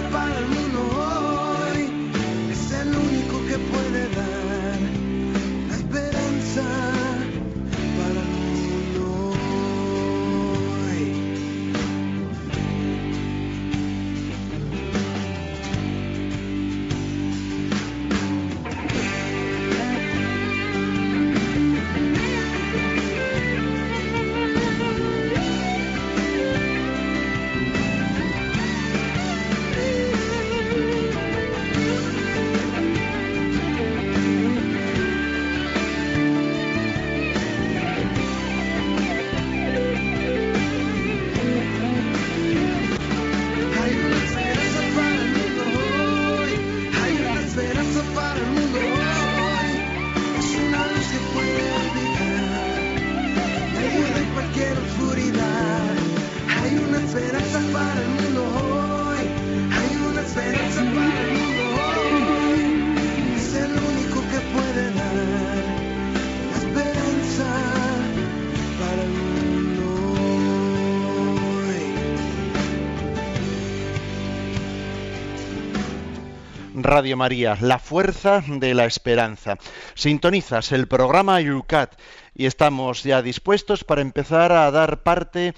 [SPEAKER 2] María, la fuerza de la esperanza. Sintonizas el programa Yucat y estamos ya dispuestos para empezar a dar parte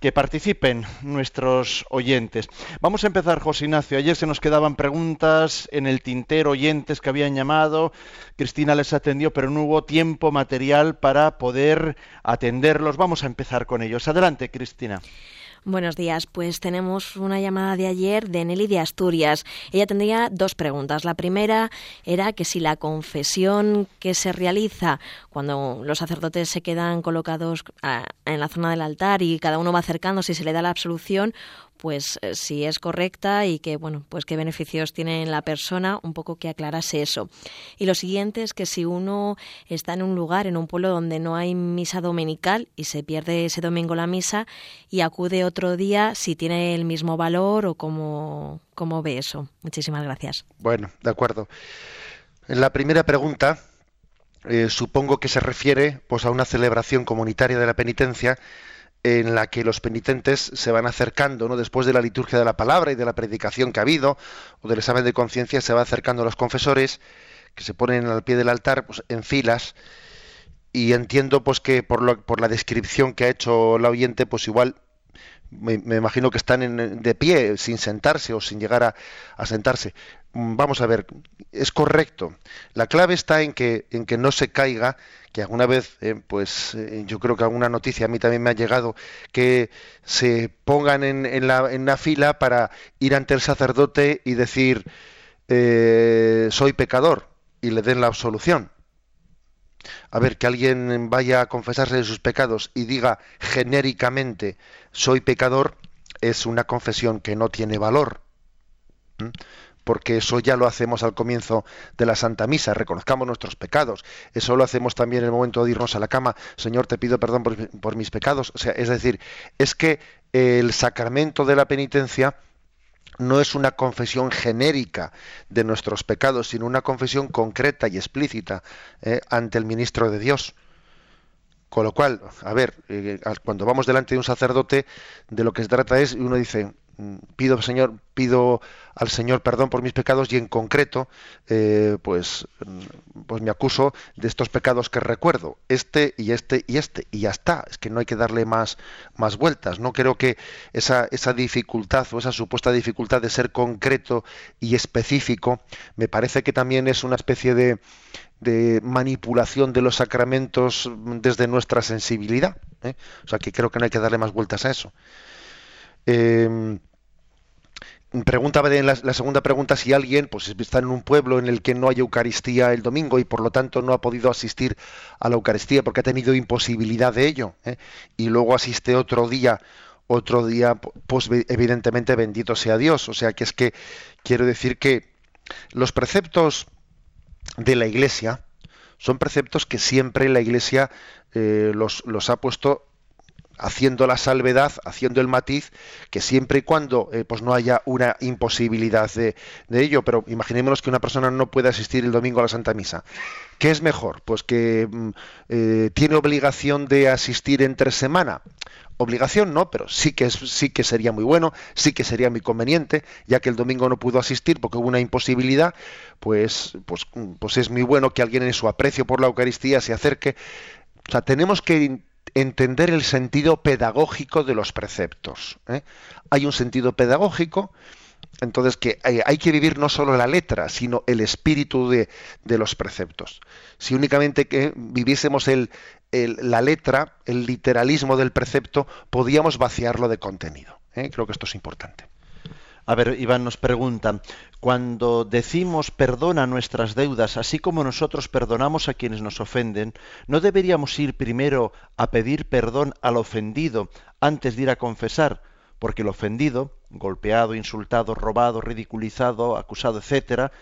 [SPEAKER 2] que participen nuestros oyentes. Vamos a empezar, José Ignacio. Ayer se nos quedaban preguntas en el tintero, oyentes que habían llamado. Cristina les atendió, pero no hubo tiempo material para poder atenderlos. Vamos a empezar con ellos. Adelante, Cristina.
[SPEAKER 1] Buenos días, pues tenemos una llamada de ayer de Nelly de Asturias. Ella tendría dos preguntas. La primera era que si la confesión que se realiza cuando los sacerdotes se quedan colocados ah, en la zona del altar y cada uno va acercándose y se le da la absolución, pues eh, si es correcta y que bueno, pues qué beneficios tiene en la persona, un poco que aclarase eso. Y lo siguiente es que si uno está en un lugar, en un pueblo donde no hay misa dominical y se pierde ese domingo la misa y acude otro día, si tiene el mismo valor o cómo, cómo ve eso. Muchísimas gracias.
[SPEAKER 3] Bueno, de acuerdo. En la primera pregunta, eh, supongo que se refiere pues, a una celebración comunitaria de la penitencia en la que los penitentes se van acercando, ¿no? después de la liturgia de la palabra y de la predicación que ha habido, o del examen de conciencia, se va acercando a los confesores, que se ponen al pie del altar pues, en filas, y entiendo pues que por, lo- por la descripción que ha hecho la oyente, pues igual me, imagino que están en- de pie, sin sentarse o sin llegar a sentarse. Mm, Vamos a ver, es correcto. La clave está en que, no se caiga, que alguna vez, eh, pues eh, yo creo que alguna noticia a mí también me ha llegado, que se pongan en, la, fila para ir ante el sacerdote y decir, eh, soy pecador, y le den la absolución. A ver, que alguien vaya a confesarse de sus pecados y diga genéricamente soy pecador es una confesión que no tiene valor. Porque eso ya lo hacemos al comienzo de la Santa Misa, reconozcamos nuestros pecados. Eso lo hacemos también en el momento de irnos a la cama. Señor, te pido perdón por, mis pecados. O sea, es decir, es que el sacramento de la penitencia no es una confesión genérica de nuestros pecados, sino una confesión concreta y explícita eh, ante el ministro de Dios. Con lo cual, a ver, eh, cuando vamos delante de un sacerdote, de lo que se trata es, uno dice, pido Señor, pido al Señor perdón por mis pecados y en concreto, eh, pues, pues me acuso de estos pecados que recuerdo, este y este y este y ya está. Es que no hay que darle más más vueltas. No creo que esa esa dificultad o esa supuesta dificultad de ser concreto y específico, me parece que también es una especie de de manipulación de los sacramentos desde nuestra sensibilidad. ¿eh? O sea que creo que no hay que darle más vueltas a eso. Eh, preguntaba en la, segunda pregunta si alguien pues está en un pueblo en el que no hay Eucaristía el domingo y por lo tanto no ha podido asistir a la Eucaristía porque ha tenido imposibilidad de ello ¿eh? y luego asiste otro día otro día pues evidentemente bendito sea Dios o sea que es que quiero decir que los preceptos de la Iglesia Son preceptos que siempre la Iglesia eh, los, los ha puesto haciendo la salvedad, haciendo el matiz, que siempre y cuando eh, pues no haya una imposibilidad de, ello, pero imaginémonos que una persona no puede asistir el domingo a la Santa Misa. ¿Qué es mejor? Pues que mm, eh, tiene obligación de asistir entre semana. Obligación no, pero sí que, sí que sería muy bueno, sí que sería muy conveniente, ya que el domingo no pudo asistir porque hubo una imposibilidad, pues, pues, pues es muy bueno que alguien en su aprecio por la Eucaristía se acerque. O sea, tenemos que entender el sentido pedagógico de los preceptos. ¿eh? Hay un sentido pedagógico, entonces que hay, que vivir no solo la letra, sino el espíritu de, los preceptos. Si únicamente que viviésemos el, la letra, el literalismo del precepto, podíamos vaciarlo de contenido. ¿eh? Creo que esto es importante.
[SPEAKER 2] A ver, Iván nos pregunta, cuando decimos perdona nuestras deudas, así como nosotros perdonamos a quienes nos ofenden, ¿no deberíamos ir primero a pedir perdón al ofendido antes de ir a confesar? Porque el ofendido, golpeado, insultado, robado, ridiculizado, acusado, etcétera,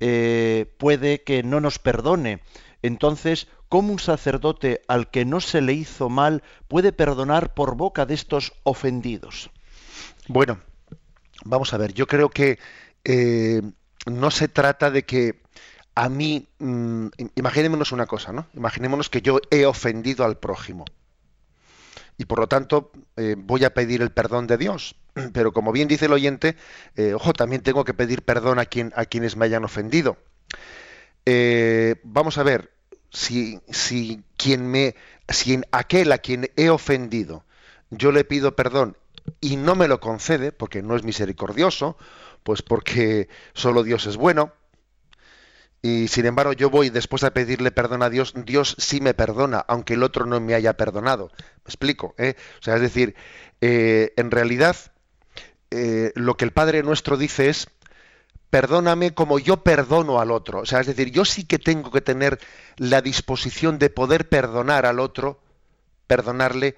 [SPEAKER 2] eh, puede que no nos perdone. Entonces, ¿cómo un sacerdote al que no se le hizo mal puede perdonar por boca de estos ofendidos?
[SPEAKER 3] Bueno, vamos a ver, yo creo que eh, no se trata de que a mí, mm, imaginémonos una cosa, ¿no? Imaginémonos que yo he ofendido al prójimo y por lo tanto eh, voy a pedir el perdón de Dios. Pero como bien dice el oyente, eh, ojo, también tengo que pedir perdón a, quien, a quienes me hayan ofendido. vamos a ver, si, si, quien me, si aquel a quien he ofendido yo le pido perdón y no me lo concede, porque no es misericordioso, pues porque solo Dios es bueno, y sin embargo yo voy después a pedirle perdón a Dios, Dios sí me perdona, aunque el otro no me haya perdonado. Me explico, ¿eh? O sea, es decir, eh, en realidad eh, lo que el Padre nuestro dice es, perdóname como yo perdono al otro. O sea, es decir, yo sí que tengo que tener la disposición de poder perdonar al otro, perdonarle,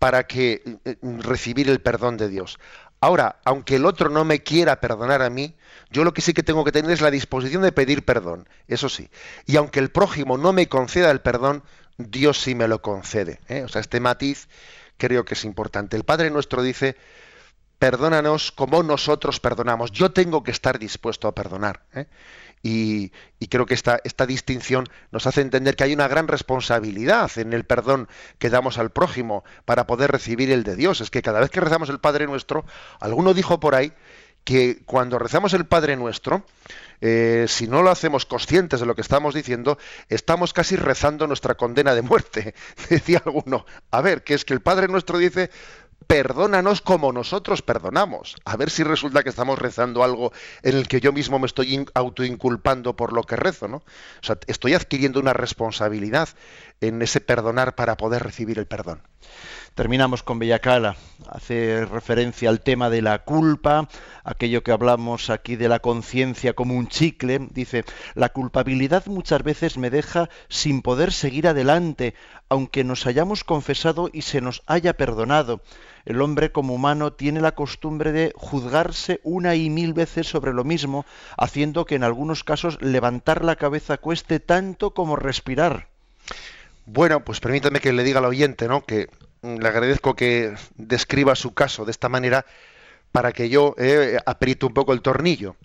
[SPEAKER 3] para que eh, recibir el perdón de Dios. Ahora, aunque el otro no me quiera perdonar a mí, yo lo que sí que tengo que tener es la disposición de pedir perdón, eso sí. Y aunque el prójimo no me conceda el perdón, Dios sí me lo concede. ¿eh? O sea, este matiz creo que es importante. El Padre nuestro dice, perdónanos como nosotros perdonamos. Yo tengo que estar dispuesto a perdonar. ¿eh? Y, creo que esta, distinción nos hace entender que hay una gran responsabilidad en el perdón que damos al prójimo para poder recibir el de Dios. Es que cada vez que rezamos el Padre Nuestro, alguno dijo por ahí que cuando rezamos el Padre Nuestro, eh, si no lo hacemos conscientes de lo que estamos diciendo, estamos casi rezando nuestra condena de muerte. Decía alguno, a ver, que es que el Padre Nuestro dice, perdónanos como nosotros perdonamos. A ver si resulta que estamos rezando algo en el que yo mismo me estoy autoinculpando por lo que rezo, ¿no? O sea, estoy adquiriendo una responsabilidad en ese perdonar para poder recibir el perdón.
[SPEAKER 2] Terminamos con Bellacala. Hace referencia al tema de la culpa, aquello que hablamos aquí de la conciencia como un chicle. Dice, la culpabilidad muchas veces me deja sin poder seguir adelante, aunque nos hayamos confesado y se nos haya perdonado. El hombre como humano tiene la costumbre de juzgarse una y mil veces sobre lo mismo, haciendo que en algunos casos levantar la cabeza cueste tanto como respirar.
[SPEAKER 3] Bueno, pues permítame que le diga al oyente, ¿no? Que le agradezco que describa su caso de esta manera para que yo eh, un poco el tornillo.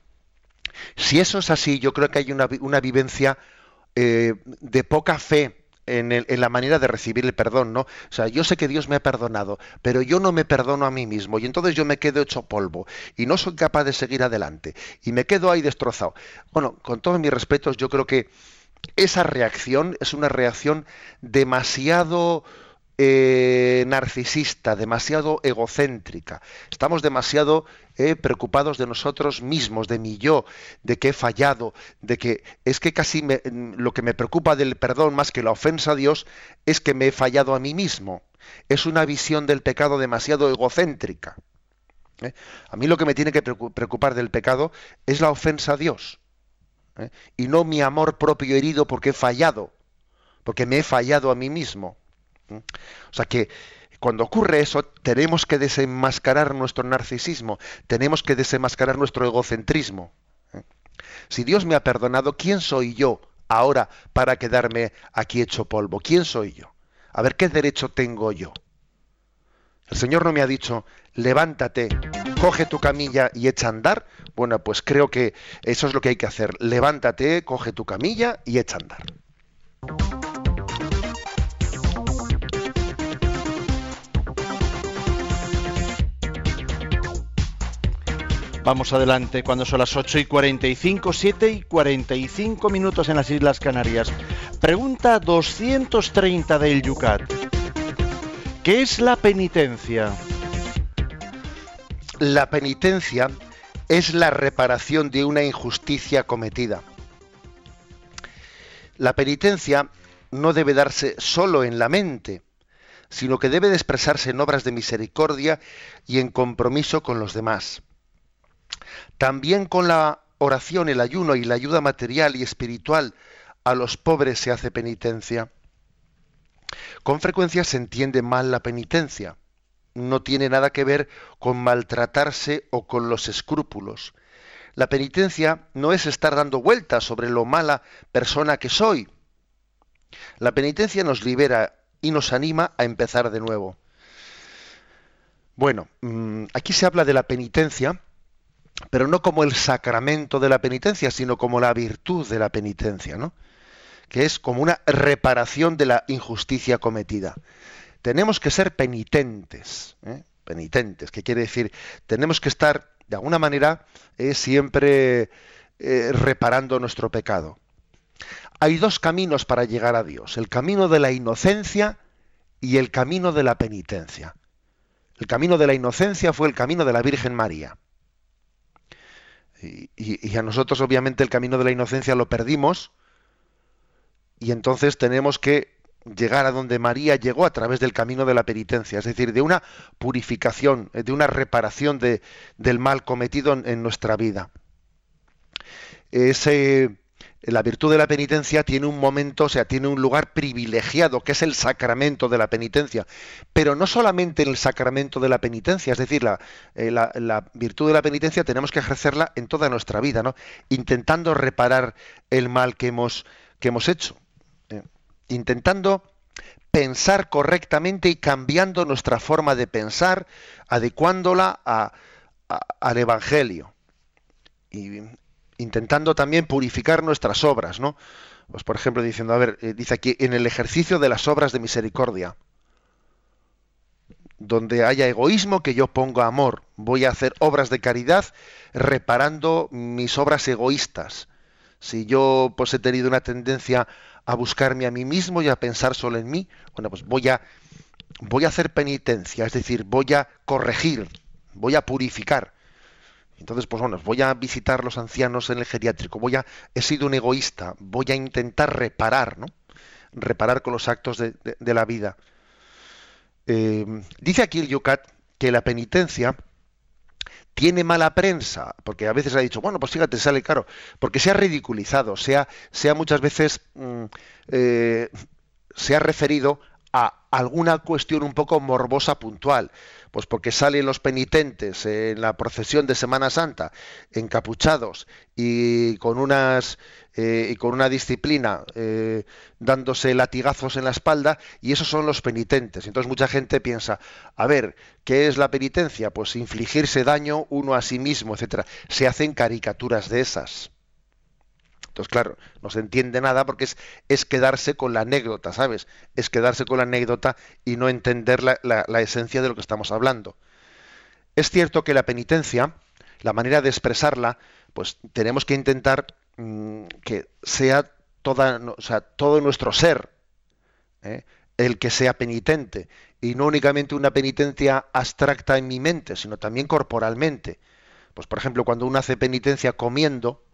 [SPEAKER 3] Si eso es así, yo creo que hay una, vivencia eh, de poca fe en, en, la manera de recibir el perdón, ¿no? O sea, yo sé que Dios me ha perdonado, pero yo no me perdono a mí mismo y entonces yo me quedo hecho polvo y no soy capaz de seguir adelante y me quedo ahí destrozado. Bueno, con todos mis respetos, yo creo que esa reacción es una reacción demasiado eh, narcisista, demasiado egocéntrica. Estamos demasiado eh, preocupados de nosotros mismos, de mi yo, de que he fallado, de que es que casi lo que me preocupa del perdón más que la ofensa a Dios es que me he fallado a mí mismo. Es una visión del pecado demasiado egocéntrica. ¿eh? A mí lo que me tiene que preocupar del pecado es la ofensa a Dios. Y no mi amor propio herido porque he fallado, porque me he fallado a mí mismo. O sea que cuando ocurre eso, tenemos que desenmascarar nuestro narcisismo, tenemos que desenmascarar nuestro egocentrismo. Si Dios me ha perdonado, ¿quién soy yo ahora para quedarme aquí hecho polvo? ¿Quién soy yo? A ver, ¿qué derecho tengo yo? El Señor no me ha dicho, levántate, coge tu camilla y echa a andar. Bueno, pues creo que eso es lo que hay que hacer. Levántate, coge tu camilla y echa a andar.
[SPEAKER 2] Vamos adelante cuando son las 8 y 45, 7 y 45 minutos en las Islas Canarias. Pregunta 230 del Yucat. ¿Qué es la penitencia?
[SPEAKER 3] La penitencia es la reparación de una injusticia cometida. La penitencia no debe darse solo en la mente, sino que debe de expresarse en obras de misericordia y en compromiso con los demás. También con la oración, el ayuno y la ayuda material y espiritual a los pobres se hace penitencia. Con frecuencia se entiende mal la penitencia. No tiene nada que ver con maltratarse o con los escrúpulos. La penitencia no es estar dando vueltas sobre lo mala persona que soy. La penitencia nos libera y nos anima a empezar de nuevo. Bueno, mm, aquí se habla de la penitencia pero no como el sacramento de la penitencia, sino como la virtud de la penitencia, ¿no? que es como una reparación de la injusticia cometida. Tenemos que ser penitentes, ¿eh? penitentes, que quiere decir, tenemos que estar, de alguna manera, eh, siempre eh, reparando nuestro pecado. Hay dos caminos para llegar a Dios, el camino de la inocencia y el camino de la penitencia. El camino de la inocencia fue el camino de la Virgen María. Y, a nosotros obviamente el camino de la inocencia lo perdimos y entonces tenemos que llegar a donde María llegó a través del camino de la penitencia, es decir, de una purificación, de una reparación de, del mal cometido en nuestra vida. Ese, la virtud de la penitencia tiene un momento, o sea, tiene un lugar privilegiado, que es el sacramento de la penitencia. Pero no solamente en el sacramento de la penitencia, es decir, la, eh, virtud de la penitencia tenemos que ejercerla en toda nuestra vida, ¿no? Intentando reparar el mal que hemos, que hemos hecho. ¿eh? intentando pensar correctamente y cambiando nuestra forma de pensar, adecuándola al Evangelio. Intentando también purificar nuestras obras, ¿no? Pues por ejemplo diciendo, a ver, eh, dice aquí, en el ejercicio de las obras de misericordia, donde haya egoísmo, que yo ponga amor. Voy a hacer obras de caridad reparando mis obras egoístas. Si yo pues he tenido una tendencia a buscarme a mí mismo y a pensar solo en mí, bueno, pues voy a voy a hacer penitencia, es decir, voy a corregir, voy a purificar entonces, pues bueno, voy a visitar los ancianos en el geriátrico, voy a, he sido un egoísta, voy a intentar reparar, ¿no? Reparar con los actos de, la vida. Eh, dice aquí el Yucat que la penitencia tiene mala prensa, porque a veces ha dicho, bueno, pues fíjate, sale caro, porque se ha ridiculizado, se ha, muchas veces mm, eh, se ha referido a alguna cuestión un poco morbosa puntual. Pues porque salen los penitentes en la procesión de Semana Santa, encapuchados y con unas eh, y con una disciplina eh, dándose latigazos en la espalda, y esos son los penitentes. Entonces mucha gente piensa, a ver, ¿qué es la penitencia? Pues infligirse daño uno a sí mismo, etcétera. Se hacen caricaturas de esas. Entonces, claro, no se entiende nada porque es, es quedarse con la anécdota, ¿sabes? Es quedarse con la anécdota y no entender la, la, esencia de lo que estamos hablando. Es cierto que la penitencia, la manera de expresarla, pues tenemos que intentar mm, que sea, toda, o sea, todo nuestro ser ¿eh? el que sea penitente y no únicamente una penitencia abstracta en mi mente, sino también corporalmente. Pues por ejemplo, cuando uno hace penitencia comiendo,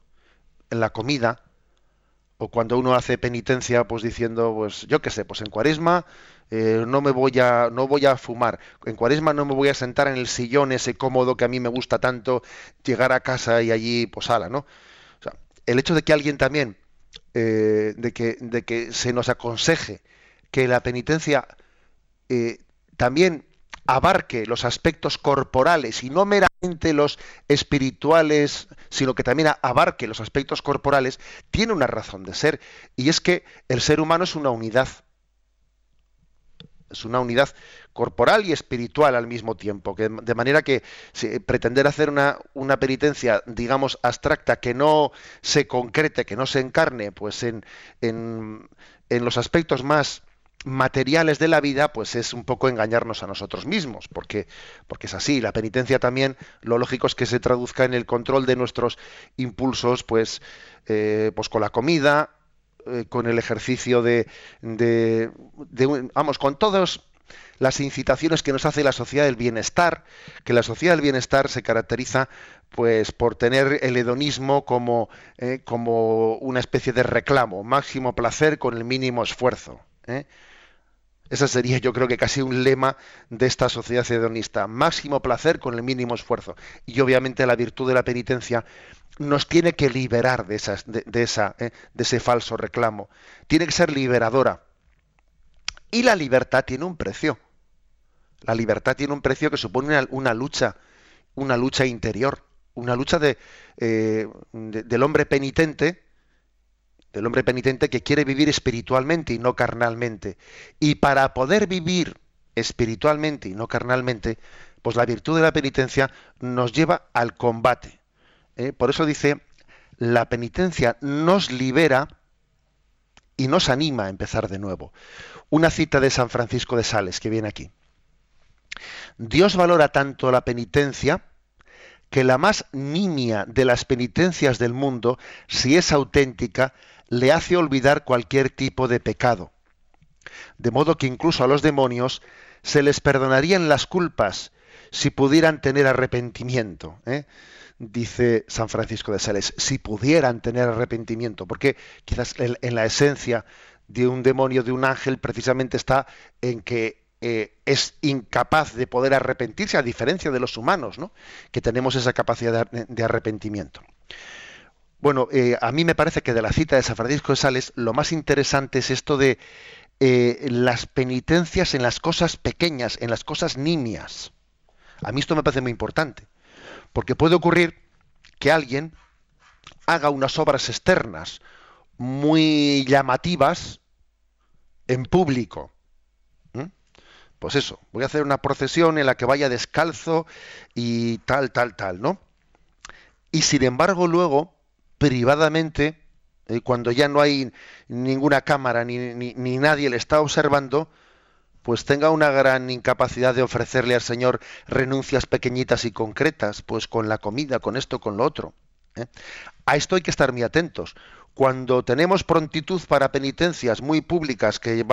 [SPEAKER 3] en la comida, o cuando uno hace penitencia, pues diciendo, pues yo qué sé, pues en cuaresma eh, no me voy a, no voy a fumar, en cuaresma no me voy a sentar en el sillón ese cómodo que a mí me gusta tanto, llegar a casa y allí posala, ¿no? O sea, el hecho de que alguien también, eh, de, que, de que se nos aconseje que la penitencia eh, también abarque los aspectos corporales y no meramente los espirituales, sino que también abarque los aspectos corporales, tiene una razón de ser. Y es que el ser humano es una unidad. Es una unidad corporal y espiritual al mismo tiempo. Que, de manera que pretender hacer una, una, penitencia, digamos, abstracta, que no se concrete, que no se encarne, pues en, en, en los aspectos más materiales de la vida, pues es un poco engañarnos a nosotros mismos, porque, porque es así. La penitencia también, lo lógico es que se traduzca en el control de nuestros impulsos, pues, eh, pues con la comida, eh, con el ejercicio de, de, vamos, con todas las incitaciones que nos hace la sociedad del bienestar, que la sociedad del bienestar se caracteriza pues por tener el hedonismo como, eh, como una especie de reclamo, máximo placer con el mínimo esfuerzo. ¿eh? Ese sería yo creo que casi un lema de esta sociedad hedonista. Máximo placer con el mínimo esfuerzo. Y obviamente la virtud de la penitencia nos tiene que liberar de, esas, de, esa, ¿eh? de ese falso reclamo. Tiene que ser liberadora. Y la libertad tiene un precio. La libertad tiene un precio que supone una, lucha, una lucha interior, una lucha de, eh, del hombre penitente del hombre penitente que quiere vivir espiritualmente y no carnalmente. Y para poder vivir espiritualmente y no carnalmente, pues la virtud de la penitencia nos lleva al combate. ¿eh? Por eso dice, la penitencia nos libera y nos anima a empezar de nuevo. Una cita de San Francisco de Sales que viene aquí. Dios valora tanto la penitencia que la más nimia de las penitencias del mundo, si es auténtica, le hace olvidar cualquier tipo de pecado. De modo que incluso a los demonios se les perdonarían las culpas si pudieran tener arrepentimiento. ¿eh? Dice San Francisco de Sales, si pudieran tener arrepentimiento, porque quizás en, la esencia de un demonio, de un ángel, precisamente está en que eh, es incapaz de poder arrepentirse, a diferencia de los humanos, ¿no? que tenemos esa capacidad de arrepentimiento. Bueno, eh, a mí me parece que de la cita de San Francisco de Sales, lo más interesante es esto de eh, las penitencias en las cosas pequeñas, en las cosas nimias. A mí esto me parece muy importante, porque puede ocurrir que alguien haga unas obras externas muy llamativas en público. Pues eso, voy a hacer una procesión en la que vaya descalzo y tal, tal, tal, ¿no? Y sin embargo luego privadamente, eh, cuando ya no hay ninguna cámara ni, nadie le está observando, pues tenga una gran incapacidad de ofrecerle al Señor renuncias pequeñitas y concretas, pues con la comida, con esto, con lo otro. ¿eh? A esto hay que estar muy atentos. Cuando tenemos prontitud para penitencias muy públicas que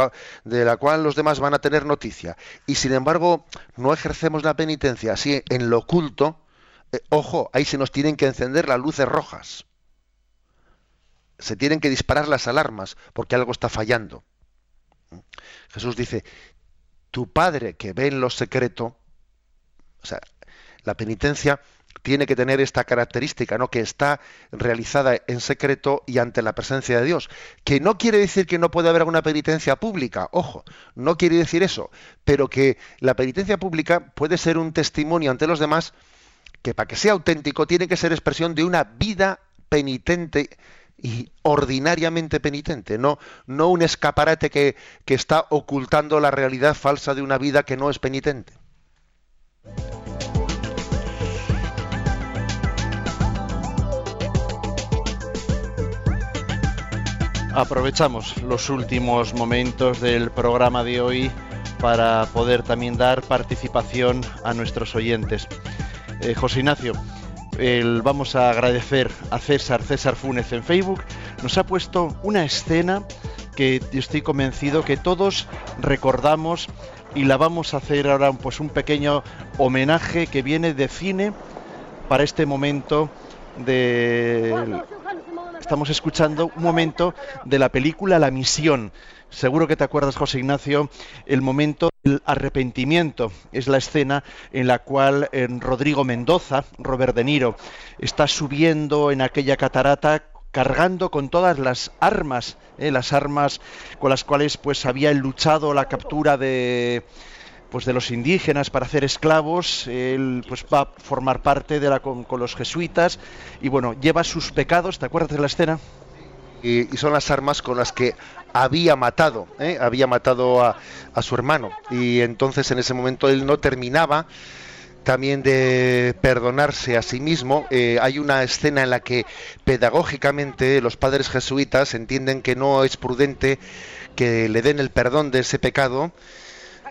[SPEAKER 3] de la cual los demás van a tener noticia y sin embargo no ejercemos la penitencia así en lo oculto, eh, ojo, ahí se nos tienen que encender las luces rojas se tienen que disparar las alarmas porque algo está fallando. Jesús dice, tu Padre que ve en lo secreto, o sea, la penitencia tiene que tener esta característica, ¿no? que está realizada en secreto y ante la presencia de Dios. Que no quiere decir que no puede haber alguna penitencia pública, ojo, no quiere decir eso, pero que la penitencia pública puede ser un testimonio ante los demás que para que sea auténtico tiene que ser expresión de una vida penitente y ordinariamente penitente, no, no un escaparate que, que está ocultando la realidad falsa de una vida que no es penitente.
[SPEAKER 2] Aprovechamos los últimos momentos del programa de hoy para poder también dar participación a nuestros oyentes. Eh, José Ignacio, vamos a agradecer a César, César Funes en Facebook, nos ha puesto una escena que estoy convencido que todos recordamos y la vamos a hacer ahora pues un pequeño homenaje que viene de cine para este momento de estamos escuchando un momento de la película La Misión. Seguro que te acuerdas, José Ignacio, el momento del arrepentimiento. Es la escena en la cual en Rodrigo Mendoza, Robert De Niro, está subiendo en aquella catarata cargando con todas las armas, eh, las armas con las cuales pues había luchado la captura de pues de los indígenas para hacer esclavos, él pues va a formar parte de la con, los jesuitas y bueno, lleva sus pecados, ¿te acuerdas de la escena?
[SPEAKER 3] Y, son las armas con las que había matado, ¿eh? había matado a, a su hermano y entonces en ese momento él no terminaba también de perdonarse a sí mismo. Eh, hay una escena en la que pedagógicamente los padres jesuitas entienden que no es prudente que le den el perdón de ese pecado,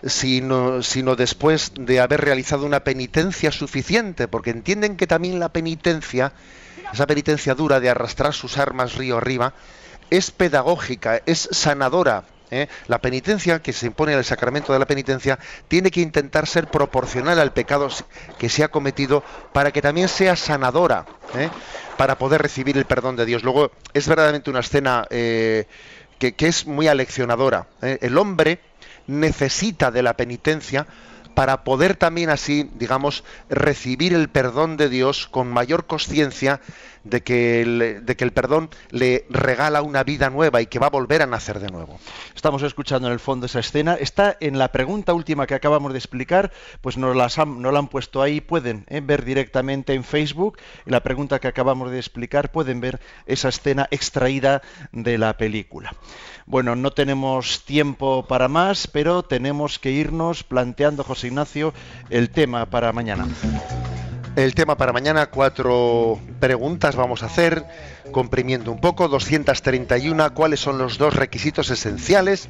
[SPEAKER 3] sino, sino después de haber realizado una penitencia suficiente, porque entienden que también la penitencia, esa penitencia dura de arrastrar sus armas río arriba, es pedagógica, es sanadora ¿eh? La penitencia que se impone en el sacramento de la penitencia tiene que intentar ser proporcional al pecado que se ha cometido para que también sea sanadora, ¿eh? para poder recibir el perdón de Dios. Luego es verdaderamente una escena eh, que, que, es muy aleccionadora. El hombre necesita de la penitencia para poder también así, digamos, recibir el perdón de Dios con mayor conciencia de que, el, de que el perdón le regala una vida nueva y que va a volver a nacer de nuevo.
[SPEAKER 2] Estamos escuchando en el fondo esa escena. Está en la pregunta última que acabamos de explicar, pues nos, las la han puesto ahí, pueden eh, ver directamente en Facebook. En la pregunta que acabamos de explicar pueden ver esa escena extraída de la película. Bueno, no tenemos tiempo para más, pero tenemos que irnos planteando, José Ignacio, el tema para mañana.
[SPEAKER 3] El tema para mañana, cuatro preguntas vamos a hacer, comprimiendo un poco, 231, cuáles son los dos requisitos esenciales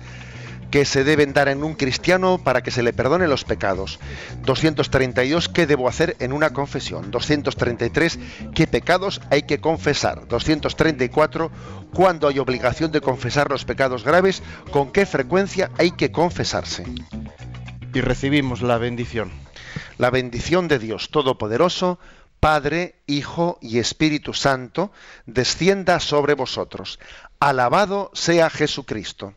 [SPEAKER 3] que se deben dar en un cristiano para que se le perdone los pecados. 232, ¿qué debo hacer en una confesión? 233, ¿qué pecados hay que confesar? 234, ¿cuándo hay obligación de confesar los pecados graves? ¿Con qué frecuencia hay que confesarse?
[SPEAKER 2] Y recibimos la bendición.
[SPEAKER 3] La bendición de Dios Todopoderoso, Padre, Hijo y Espíritu Santo, descienda sobre vosotros. Alabado sea Jesucristo.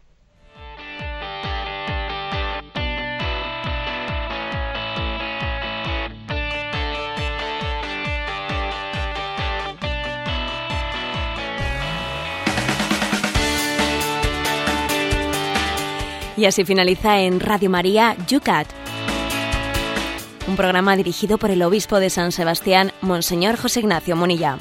[SPEAKER 1] Y así finaliza en Radio María Yucat un programa dirigido por el obispo de San Sebastián, Monseñor José Ignacio Monilla.